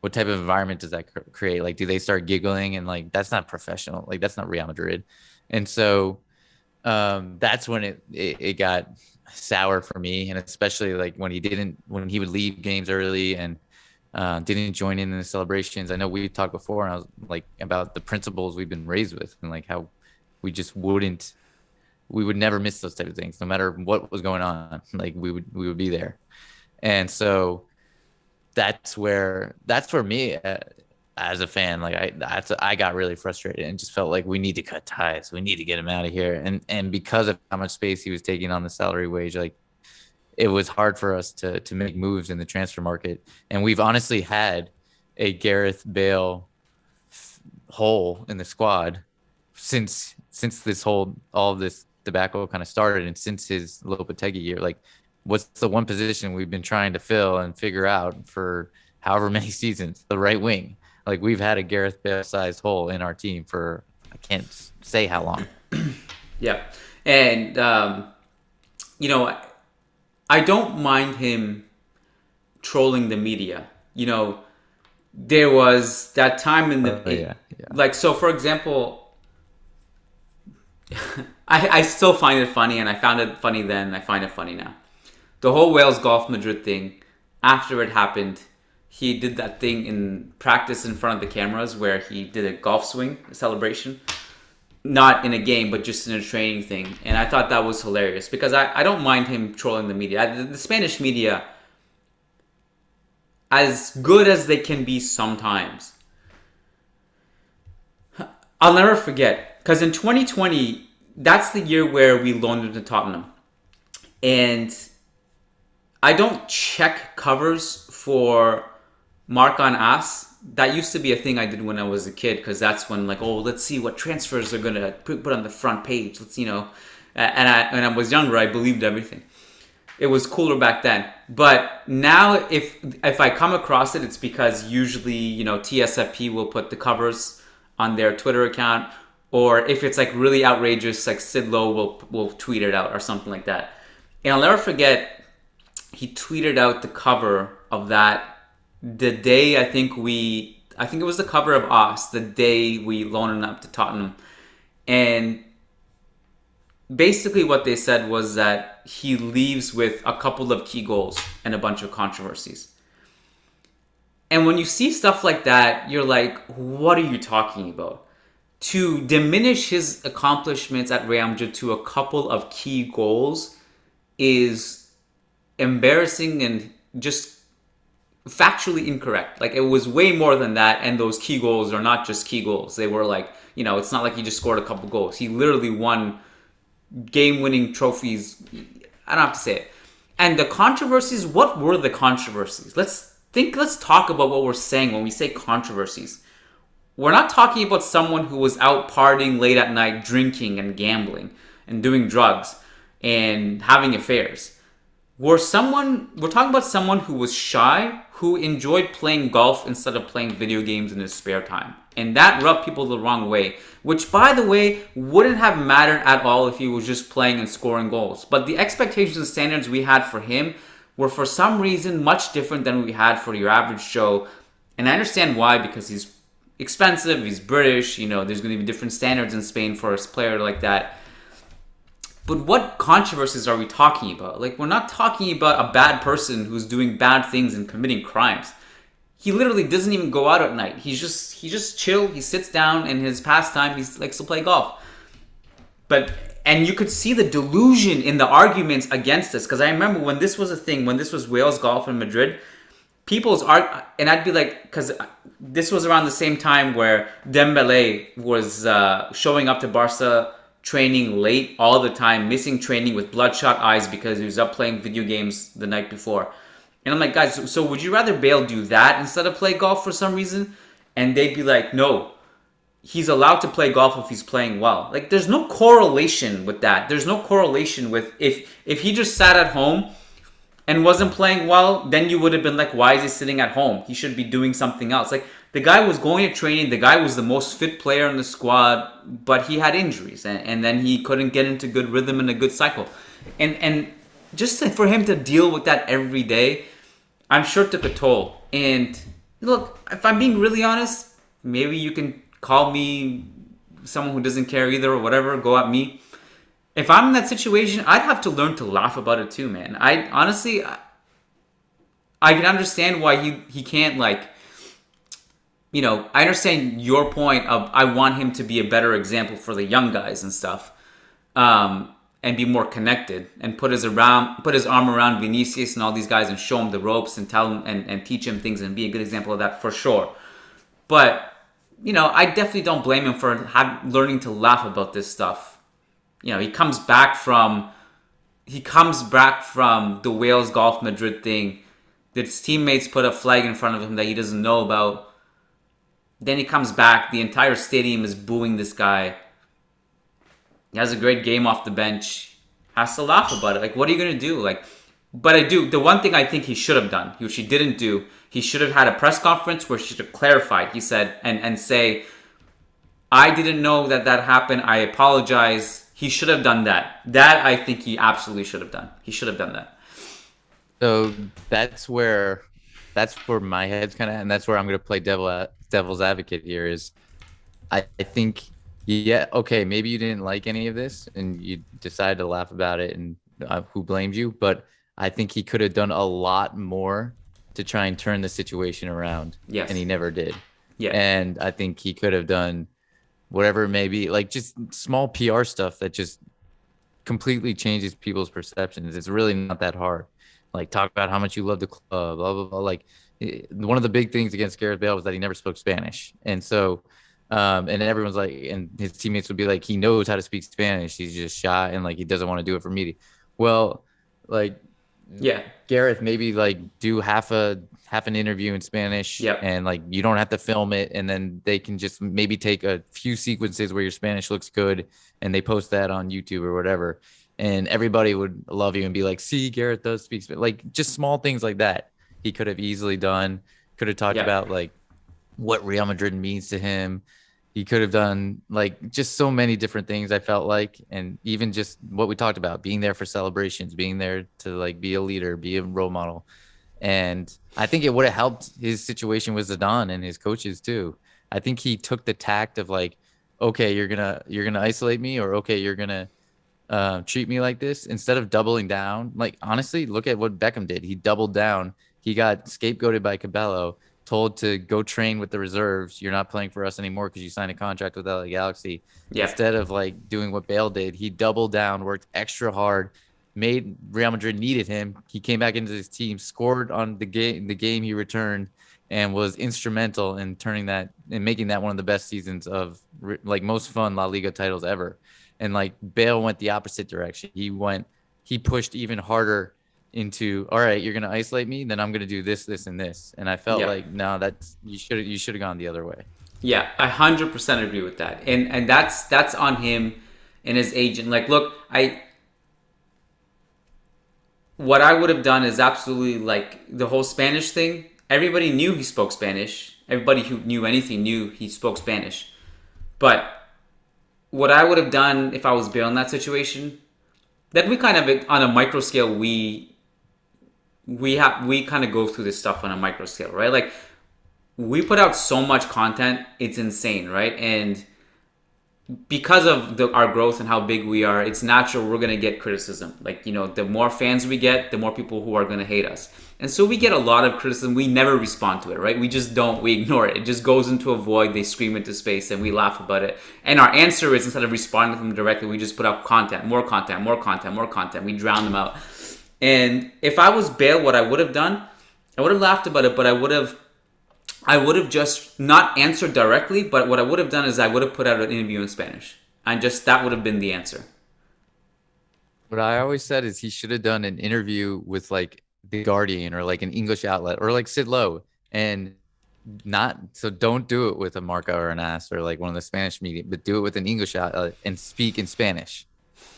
what type of environment does that create? Like, do they start giggling and like that's not professional? Like that's not Real Madrid, and so um, that's when it, it, it got sour for me, and especially like when he didn't when he would leave games early and uh, didn't join in, the celebrations. I know we talked before, and I was like about the principles we've been raised with, and like how we just wouldn't, we would never miss those type of things, no matter what was going on. Like we would we would be there, and so that's where that's for me. Uh, as a fan, like I, that's I got really frustrated and just felt like we need to cut ties. We need to get him out of here. And and because of how much space he was taking on the salary wage, like it was hard for us to to make moves in the transfer market. And we've honestly had a Gareth Bale hole in the squad since since this whole all this tobacco kind of started, and since his Lopetegui year. Like, what's the one position we've been trying to fill and figure out for however many seasons? The right wing like we've had a Gareth Bale sized hole in our team for I can't say how long. yeah, and um, you know, I don't mind him trolling the media. You know, there was that time in the uh, yeah, yeah. like so. For example, I I still find it funny, and I found it funny then. I find it funny now. The whole Wales Golf Madrid thing after it happened he did that thing in practice in front of the cameras where he did a golf swing celebration. not in a game, but just in a training thing. And I thought that was hilarious because I, I don't mind him trolling the media. The, the Spanish media, as good as they can be sometimes, I'll never forget because in 2020, that's the year where we loaned him to Tottenham. And I don't check covers for Marca on As that used to be a thing I did when I was a kid because that's when like oh let's see what transfers are gonna put on the front page. Let's you know and I when I was younger I believed everything. It was cooler back then. But now if if I come across it it's because usually you know TSFP will put the covers on their Twitter account or if it's like really outrageous like Sid Lowe will will tweet it out or something like that and I'll never forget he tweeted out the cover of that the day I think we, I think it was the cover of Us, the day we loaned him up to Tottenham, and basically what they said was that he leaves with a couple of key goals and a bunch of controversies. And when you see stuff like that, you're like, what are you talking about? To diminish his accomplishments at Real Madrid to a couple of key goals is embarrassing and just factually incorrect. Like it was way more than that, and those key goals are not just key goals. They were like, you know, it's not like he just scored a couple goals. He literally won game-winning trophies. I don't have to say it. And the controversies, what were the controversies? Let's think. Let's talk about what we're saying when we say controversies. We're not talking about someone who was out partying late at night, drinking and gambling and doing drugs and having affairs. We're someone. We're talking about someone who was shy, who enjoyed playing golf instead of playing video games in his spare time. And that rubbed people the wrong way, which, by the way, wouldn't have mattered at all if he was just playing and scoring goals. But the expectations and standards we had for him were, for some reason, much different than we had for your average Joe. And I understand why, because he's expensive, he's British, you know, there's going to be different standards in Spain for a player like that. But what controversies are we talking about? Like, we're not talking about a bad person who's doing bad things and committing crimes. He literally doesn't even go out at night. He's just he just chill. He sits down in his pastime. He likes to play golf. But and you could see the delusion in the arguments against this because I remember when this was a thing, when this was Wales golf in Madrid, people's art, and I'd be like, because this was around the same time where Dembele was uh, showing up to Barca training late all the time, missing training with bloodshot eyes because he was up playing video games the night before. And I'm like, guys, so would you rather Bale do that instead of play golf for some reason? And they'd be like, no, he's allowed to play golf if he's playing well. Like, there's no correlation with that. There's no correlation with if if he just sat at home and wasn't playing well, then you would have been like, why is he sitting at home? He should be doing something else. Like, the guy was going to training. The guy was the most fit player in the squad, but he had injuries, and, and then he couldn't get into good rhythm and a good cycle. And and just for him to deal with that every day, I'm sure took a toll. And look, if I'm being really honest, maybe you can call me someone who doesn't care either or whatever. Go at me. If I'm in that situation, I'd have to learn to laugh about it too, man. I honestly, I, I can understand why he he can't like you know, I understand your point of I want him to be a better example for the young guys and stuff, um, and be more connected and put his around put his arm around Vinicius and all these guys and show him the ropes and tell him and, and teach him things and be a good example of that for sure. But you know, I definitely don't blame him for have, learning to laugh about this stuff. You know, he comes back from he comes back from the Wales Golf Madrid thing. His teammates put a flag in front of him that he doesn't know about then he comes back. The entire stadium is booing this guy. He has a great game off the bench. Has to laugh about it. Like, what are you gonna do? Like, but I do. The one thing I think he should have done, which he didn't do, he should have had a press conference where he should have clarified. He said and and say, "I didn't know that that happened. I apologize." He should have done that. That I think he absolutely should have done. He should have done that. So that's where that's where my head's kind of, and that's where I'm gonna play devil devil's advocate here is I, I think yeah okay maybe you didn't like any of this and you decided to laugh about it and uh, who blames you but i think he could have done a lot more to try and turn the situation around yes and he never did yeah and i think he could have done whatever it may be, like just small PR stuff that just completely changes people's perceptions. It's really not that hard. Like talk about how much you love the club, blah blah blah. Like eh, one of the big things against Gareth Bale was that he never spoke Spanish, and so um, and everyone's like, and his teammates would be like, he knows how to speak Spanish. He's just shy and like he doesn't want to do it for media. Well, like yeah, Gareth, maybe like do half a half an interview in Spanish, Yep. and like you don't have to film it, and then they can just maybe take a few sequences where your Spanish looks good, and they post that on YouTube or whatever, and everybody would love you and be like, "See, Gareth does speak Spanish." Like just small things like that, he could have easily done. Could have talked about like what Real Madrid means to him. He could have done like just so many different things. I felt like, and even just what we talked about, being there for celebrations, being there to like be a leader, be a role model, and I think it would have helped his situation with Zidane and his coaches too. I think he took the tact of like, okay, you're gonna you're gonna isolate me, or okay, you're gonna uh, treat me like this instead of doubling down. Like honestly, look at what Beckham did. He doubled down. He got scapegoated by Capello, told to go train with the reserves. You're not playing for us anymore because you signed a contract with LA Galaxy. Yeah. Instead of like doing what Bale did, he doubled down, worked extra hard, made Real Madrid needed him. He came back into his team, scored on the game the game he returned, and was instrumental in turning that and making that one of the best seasons of like most fun La Liga titles ever. And like Bale went the opposite direction. He went he pushed even harder into all right, you're gonna isolate me, then I'm gonna do this, this, and this. And I felt Yeah. like no, that's you should you should have gone the other way. Yeah, I hundred percent agree with that, and and that's that's on him and his agent. Like, look, I what I would have done is absolutely like the whole Spanish thing. Everybody knew he spoke Spanish. Everybody who knew anything knew he spoke Spanish. But what I would have done if I was Bale in that situation, then we kind of on a micro scale we we have we kind of go through this stuff on a micro scale, right? Like we put out so much content, it's insane, right? And because of the, our growth and how big we are, it's natural we're gonna get criticism. Like you know, the more fans we get, the more people who are gonna hate us. And so we get a lot of criticism. We never respond to it, right? We just don't. We ignore it. It just goes into a void. They scream into space, and we laugh about it. And our answer is instead of responding to them directly, we just put out content, more content, more content, more content. We drown them out. And if I was Bale, what I would have done, I would have laughed about it, but I would have I would have just not answered directly, but what I would have done is I would have put out an interview in Spanish. And just that would have been the answer. What I always said is he should have done an interview with like the Guardian or like an English outlet or like Sid Lowe and not so don't do it with a Marca or an AS or like one of the Spanish media, but do it with an English outlet and speak in Spanish.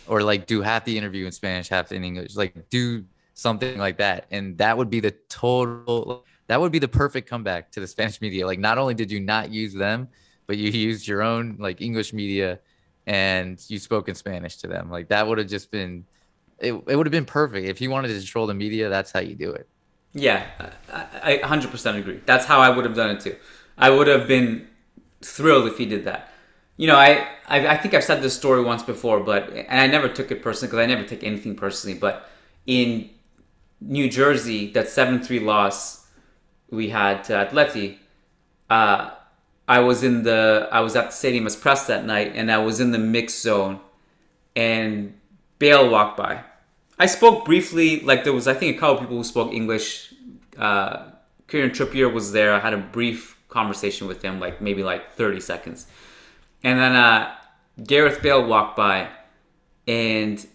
Or like do half the interview in Spanish, half in English. Like do something like that. And that would be the total that would be the perfect comeback to the Spanish media. Like not only did you not use them, but you used your own like English media and you spoke in Spanish to them. Like that would have just been it, it would have been perfect. If you wanted to control the media, that's how you do it. Yeah, I, I 100% agree. That's how I would have done it too. I would have been thrilled if he did that. You know, I, I, I think I've said this story once before, but and I never took it personally because I never take anything personally. But in New Jersey, that seven three loss we had to Atleti, uh, I was in the I was at the stadium as press that night, and I was in the mix zone, and Bale walked by. I spoke briefly, like there was I think a couple people who spoke English. Uh, Kieran Trippier was there. I had a brief conversation with him, like maybe like thirty seconds, and then uh, Gareth Bale walked by, and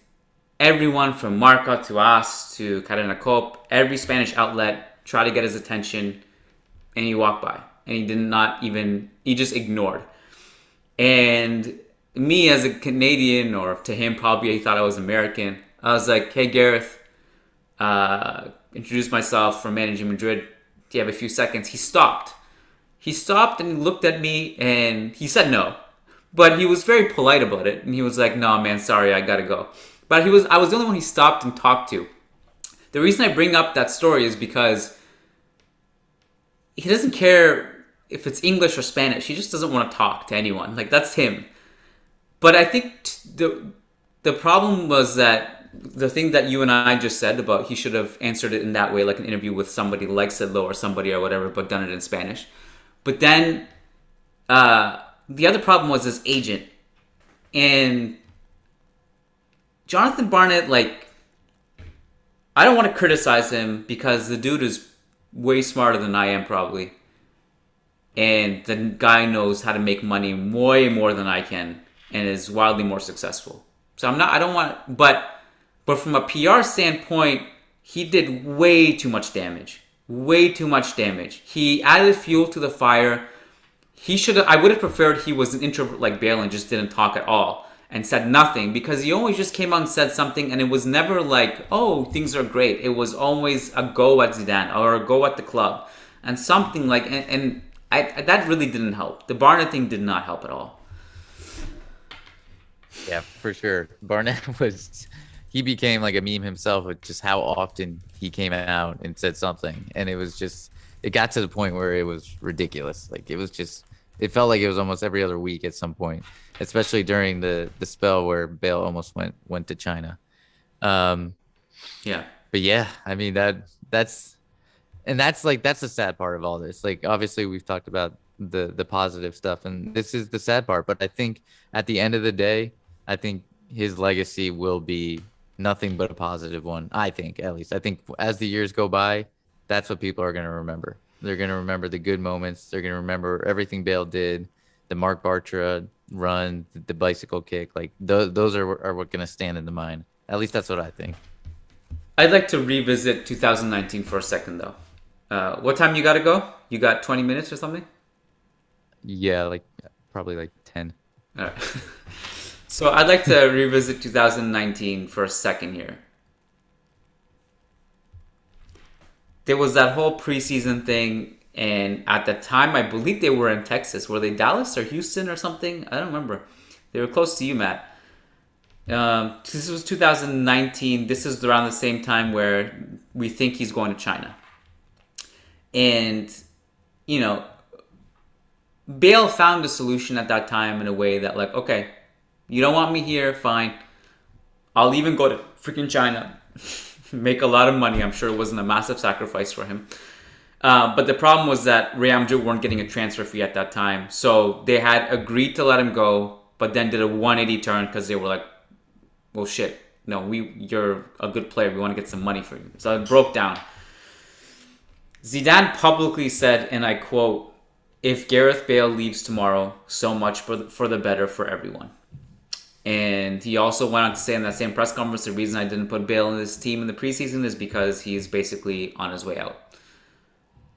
everyone from Marca to us to Cadena COPE, every Spanish outlet tried to get his attention, and he walked by, and he did not even he just ignored. And me as a Canadian, or to him probably he thought I was American. I was like, "Hey Gareth, uh, introduce myself from managing Madrid. Do you have a few seconds?" He stopped. He stopped and looked at me and he said no, but he was very polite about it. And he was like, "No, man, sorry, I gotta go." But he was I was the only one he stopped and talked to. The reason I bring up that story is because he doesn't care if it's English or Spanish. He just doesn't want to talk to anyone. Like that's him. But I think t- the the problem was that the thing that you and I just said about he should have answered it in that way, like an interview with somebody like Sid Lowe or somebody or whatever, but done it in Spanish. But then uh, the other problem was his agent. And Jonathan Barnett, like, I don't want to criticize him because the dude is way smarter than I am, probably. And the guy knows how to make money way more than I can and is wildly more successful. So I'm not, I don't want, but, but from a PR standpoint, he did way too much damage. Way too much damage. He added fuel to the fire. He should have, I would have preferred he was an introvert like Bale and just didn't talk at all and said nothing because he always just came out and said something and it was never like, oh, things are great. It was always a go at Zidane or a go at the club and something like, and, and I, that really didn't help. The Barnett thing did not help at all. Yeah, for sure. Barnett was he became like a meme himself with just how often he came out and said something, and it was just it got to the point where it was ridiculous. Like it was just it felt like it was almost every other week at some point, especially during the the spell where Bale almost went went to China. Um, yeah, but yeah, I mean that that's and that's like that's the sad part of all this. Like obviously we've talked about the the positive stuff, and this is the sad part. But I think at the end of the day, I think his legacy will be nothing but a positive one. I think, at least. I think as the years go by, that's what people are going to remember. They're going to remember the good moments. They're going to remember everything Bale did, the Marc Bartra run, the, bicycle kick. Like th- those are what are what going to stand in the mind. At least that's what I think. I'd like to revisit 2019 for a second, though. Uh, what time you got to go? You got 20 minutes or something? Yeah, like probably like 10. All right. So I'd like to revisit 2019 for a second here. There was that whole preseason thing, and at the time, I believe they were in Texas. Were they Dallas or Houston or something? I don't remember. They were close to you, Matt. Um, this was 2019. This is around the same time where we think he's going to China. And, you know, Bale found a solution at that time in a way that, like, okay, you don't want me here? Fine. I'll even go to freaking China, make a lot of money. I'm sure it wasn't a massive sacrifice for him. Uh, but the problem was that Madrid weren't getting a transfer fee at that time. So they had agreed to let him go, but then did a 180 turn because they were like, well, shit. No, we you're a good player. We want to get some money for you. So it broke down. Zidane publicly said, and I quote, if Gareth Bale leaves tomorrow, so much for the, for the better for everyone. And he also went on to say in that same press conference, the reason I didn't put Bale in this team in the preseason is because he's basically on his way out.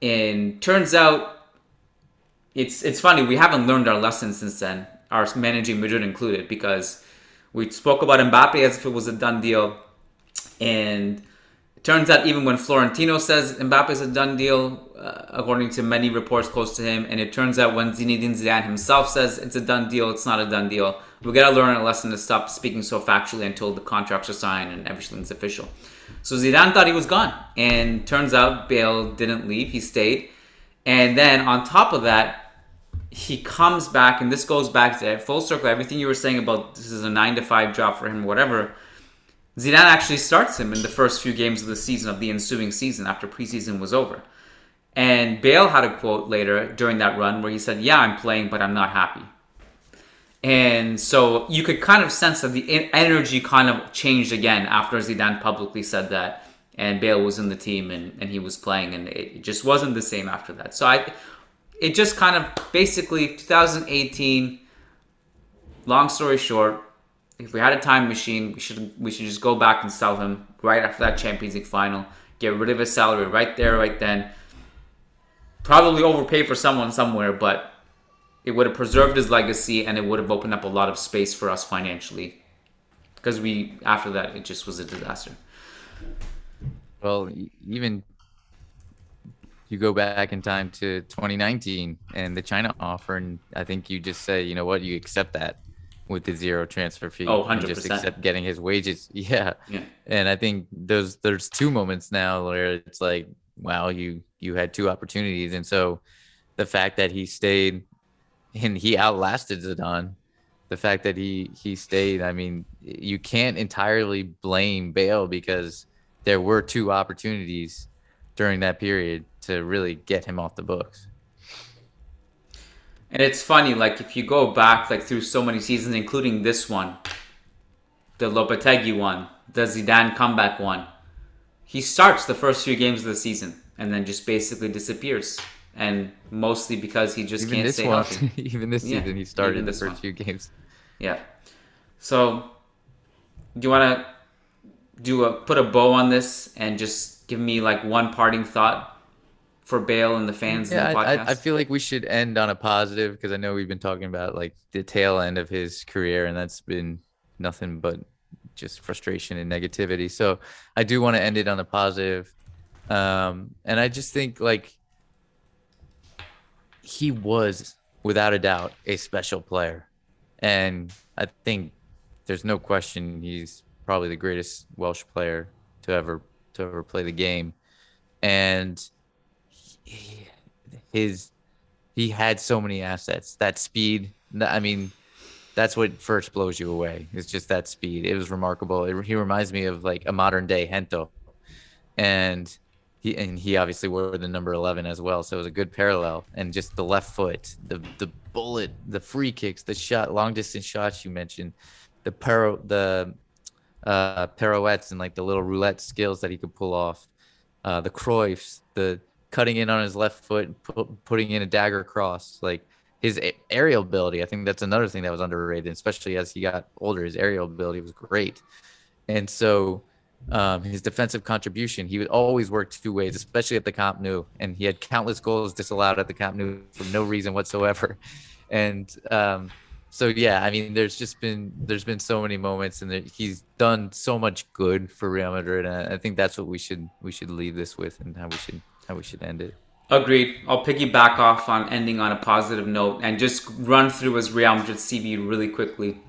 And turns out, it's it's funny we haven't learned our lesson since then, our managing Madrid included, because we spoke about Mbappe as if it was a done deal, and it turns out even when Florentino says Mbappe is a done deal, uh, according to many reports close to him, and it turns out when Zinedine Zidane himself says it's a done deal, it's not a done deal we gotta learn a lesson to stop speaking so factually until the contracts are signed and everything's official. So Zidane thought he was gone, and turns out Bale didn't leave; he stayed. And then on top of that, he comes back, and this goes back to full circle. Everything you were saying about this is a nine to five job for him, whatever. Zidane actually starts him in the first few games of the season of the ensuing season after preseason was over. And Bale had a quote later during that run where he said, "Yeah, I'm playing, but I'm not happy." And so you could kind of sense that the energy kind of changed again after Zidane publicly said that and Bale was in the team and, and he was playing and it just wasn't the same after that. So I it just kind of basically 2018 long story short, if we had a time machine, we should we should just go back and sell him right after that Champions League final, get rid of his salary right there right then. Probably overpay for someone somewhere, but it would have preserved his legacy and it would have opened up a lot of space for us financially. Because we after that it just was a disaster. Well even you go back in time to 2019 and the china offer and i think you just say you know what? You accept that with the zero transfer fee oh 100%. just accept getting his wages yeah. yeah and i think there's there's two moments now where it's like wow you you had two opportunities and so the fact that he stayed and he outlasted Zidane. The fact that he he stayed, I mean, you can't entirely blame Bale because there were two opportunities during that period to really get him off the books. And it's funny, like if you go back like through so many seasons, including this one, the Lopetegui one, the Zidane comeback one, he starts the first few games of the season and then just basically disappears. And mostly because he just Even can't stay one, healthy. even this Yeah, season, he started the first one. few games. Yeah. So, do you want to do a put a bow on this and just give me like one parting thought for Bale and the fans Yeah, in the? I, I feel like we should end on a positive because I know we've been talking about like the tail end of his career, and that's been nothing but just frustration and negativity. So I do want to end it on a positive. Um, and I just think like he was without a doubt a special player, and I think there's no question he's probably the greatest Welsh player to ever to ever play the game, and he- his he had so many assets. That speed, I mean, that's what first blows you away. It's just that speed. It was remarkable. It, he reminds me of like a modern day Gento, and he and he obviously wore the number eleven as well. So it was a good parallel. And just the left foot, the the bullet, the free kicks, the shot, long distance shots you mentioned, the paro the uh, pirouettes and like the little roulette skills that he could pull off, uh, the Cruyffs, the cutting in on his left foot, and pu- putting in a dagger cross, like his aerial ability. I think that's another thing that was underrated, especially as he got older. His aerial ability was great, and so um, his defensive contribution, he would always work two ways, especially at the Camp Nou, and he had countless goals disallowed at the Camp Nou for no reason whatsoever, and um, so yeah, I mean, there's just been there's been so many moments, and he's done so much good for Real Madrid, and I think that's what we should we should leave this with, and how we should how we should end it. Agreed. I'll piggyback off on ending on a positive note and just run through his Real Madrid CV really quickly.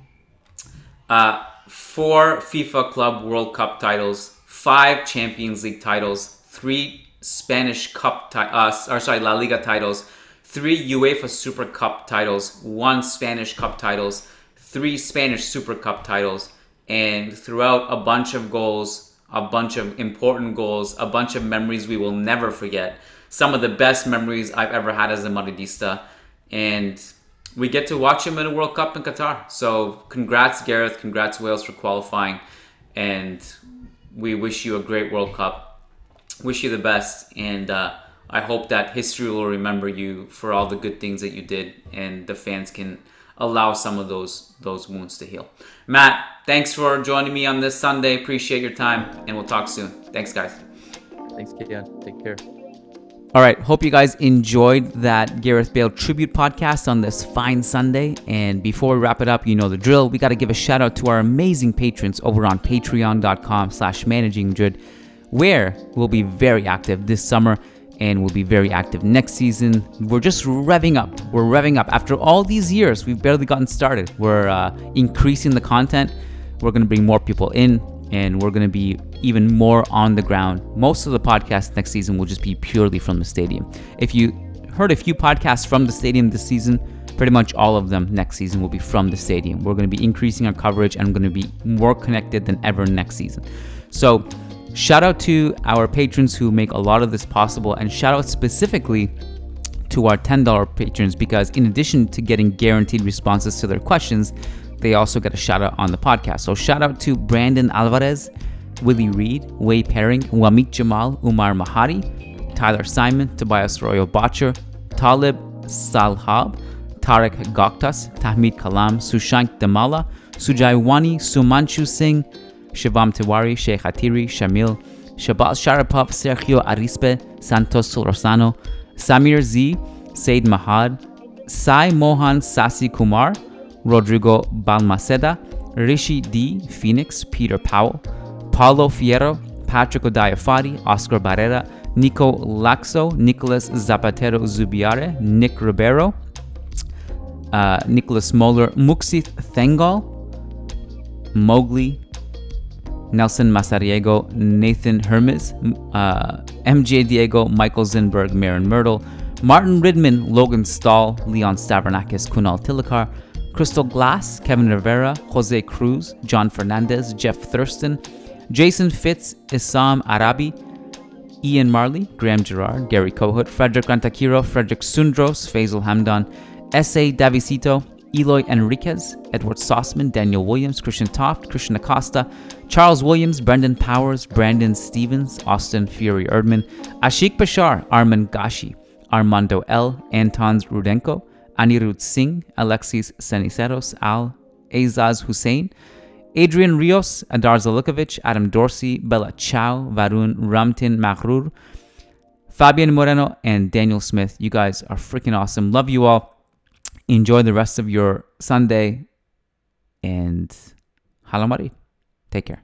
Uh, four FIFA Club World Cup titles, five Champions League titles, three Spanish Cup, ti- uh, or sorry, La Liga titles, three UEFA Super Cup titles, one Spanish Cup titles, three Spanish Super Cup titles, and throughout a bunch of goals, a bunch of important goals, a bunch of memories we will never forget. Some of the best memories I've ever had as a Madridista, and we get to watch him in a World Cup in Qatar. So congrats, Gareth. Congrats, Wales, for qualifying, and we wish you a great World Cup. Wish you the best, and uh, I hope that history will remember you for all the good things that you did, and the fans can allow some of those those wounds to heal. Matt, thanks for joining me on this Sunday. Appreciate your time, and we'll talk soon. Thanks, guys. Thanks, Kiyan. Take care. All right, hope you guys enjoyed that Gareth Bale tribute podcast on this fine Sunday. And before we wrap it up, you know the drill. We got to give a shout out to our amazing patrons over on patreon.com slash managing Madrid, where we'll be very active this summer and we'll be very active next season. We're just revving up. We're revving up. After all these years, we've barely gotten started. We're uh, increasing the content. We're going to bring more people in and we're going to be even more on the ground. Most of the podcasts next season will just be purely from the stadium. If you heard a few podcasts from the stadium this season, pretty much all of them next season will be from the stadium. We're going to be increasing our coverage and going to be more connected than ever next season. So, shout out to our patrons who make a lot of this possible, and shout out specifically to our $10 patrons because, in addition to getting guaranteed responses to their questions, they also get a shout out on the podcast. So, shout out to Brandon Alvarez, Willie Reed, Way Paring, Wamit Jamal, Umar Mahari, Tyler Simon, Tobias Royal Botcher, Talib Salhab, Tarek Goktas, Tahmid Kalam, Sushank Damala, Sujaiwani, Sumanchu Singh, Shivam Tiwari, Sheikh Hatiri, Shamil, Shabaz Sharapov, Sergio Arispe, Santos Rosano, Samir Z, Said Mahad, Sai Mohan Sasi Kumar, Rodrigo Balmaceda, Rishi D, Phoenix, Peter Powell, Paulo Fierro, Patrick Odayafari, Oscar Barrera, Nico Laxo, Nicholas Zapatero Zubiare, Nick Ribeiro, uh, Nicholas Moller, Muxith Thengal, Mowgli, Nelson Masariego, Nathan Hermes, uh, MJ Diego, Michael Zinberg, Marin Myrtle, Martin Ridman, Logan Stahl, Leon Stavronakis, Kunal Tilakar, Crystal Glass, Kevin Rivera, Jose Cruz, John Fernandez, Jeff Thurston, Jason Fitz, Isam Arabi, Ian Marley, Graham Gerard, Gary Kohut, Frederick Rantakiro, Frederick Sundros, Faisal Hamdan, S.A. Davisito, Eloy Enriquez, Edward Sossman, Daniel Williams, Christian Toft, Christian Acosta, Charles Williams, Brendan Powers, Brandon Stevens, Austin Fury Erdman, Ashik Bashar, Arman Gashi, Armando L, Antons Rudenko, Anirudh Singh, Alexis Seniceros, Al Azaz Hussein, Adrian Rios, Adar Zalukovic, Adam Dorsey, Bella Chow, Varun Ramtin Mahrur, Fabian Moreno, and Daniel Smith. You guys are freaking awesome. Love you all. Enjoy the rest of your Sunday and Hala Madrid. Take care.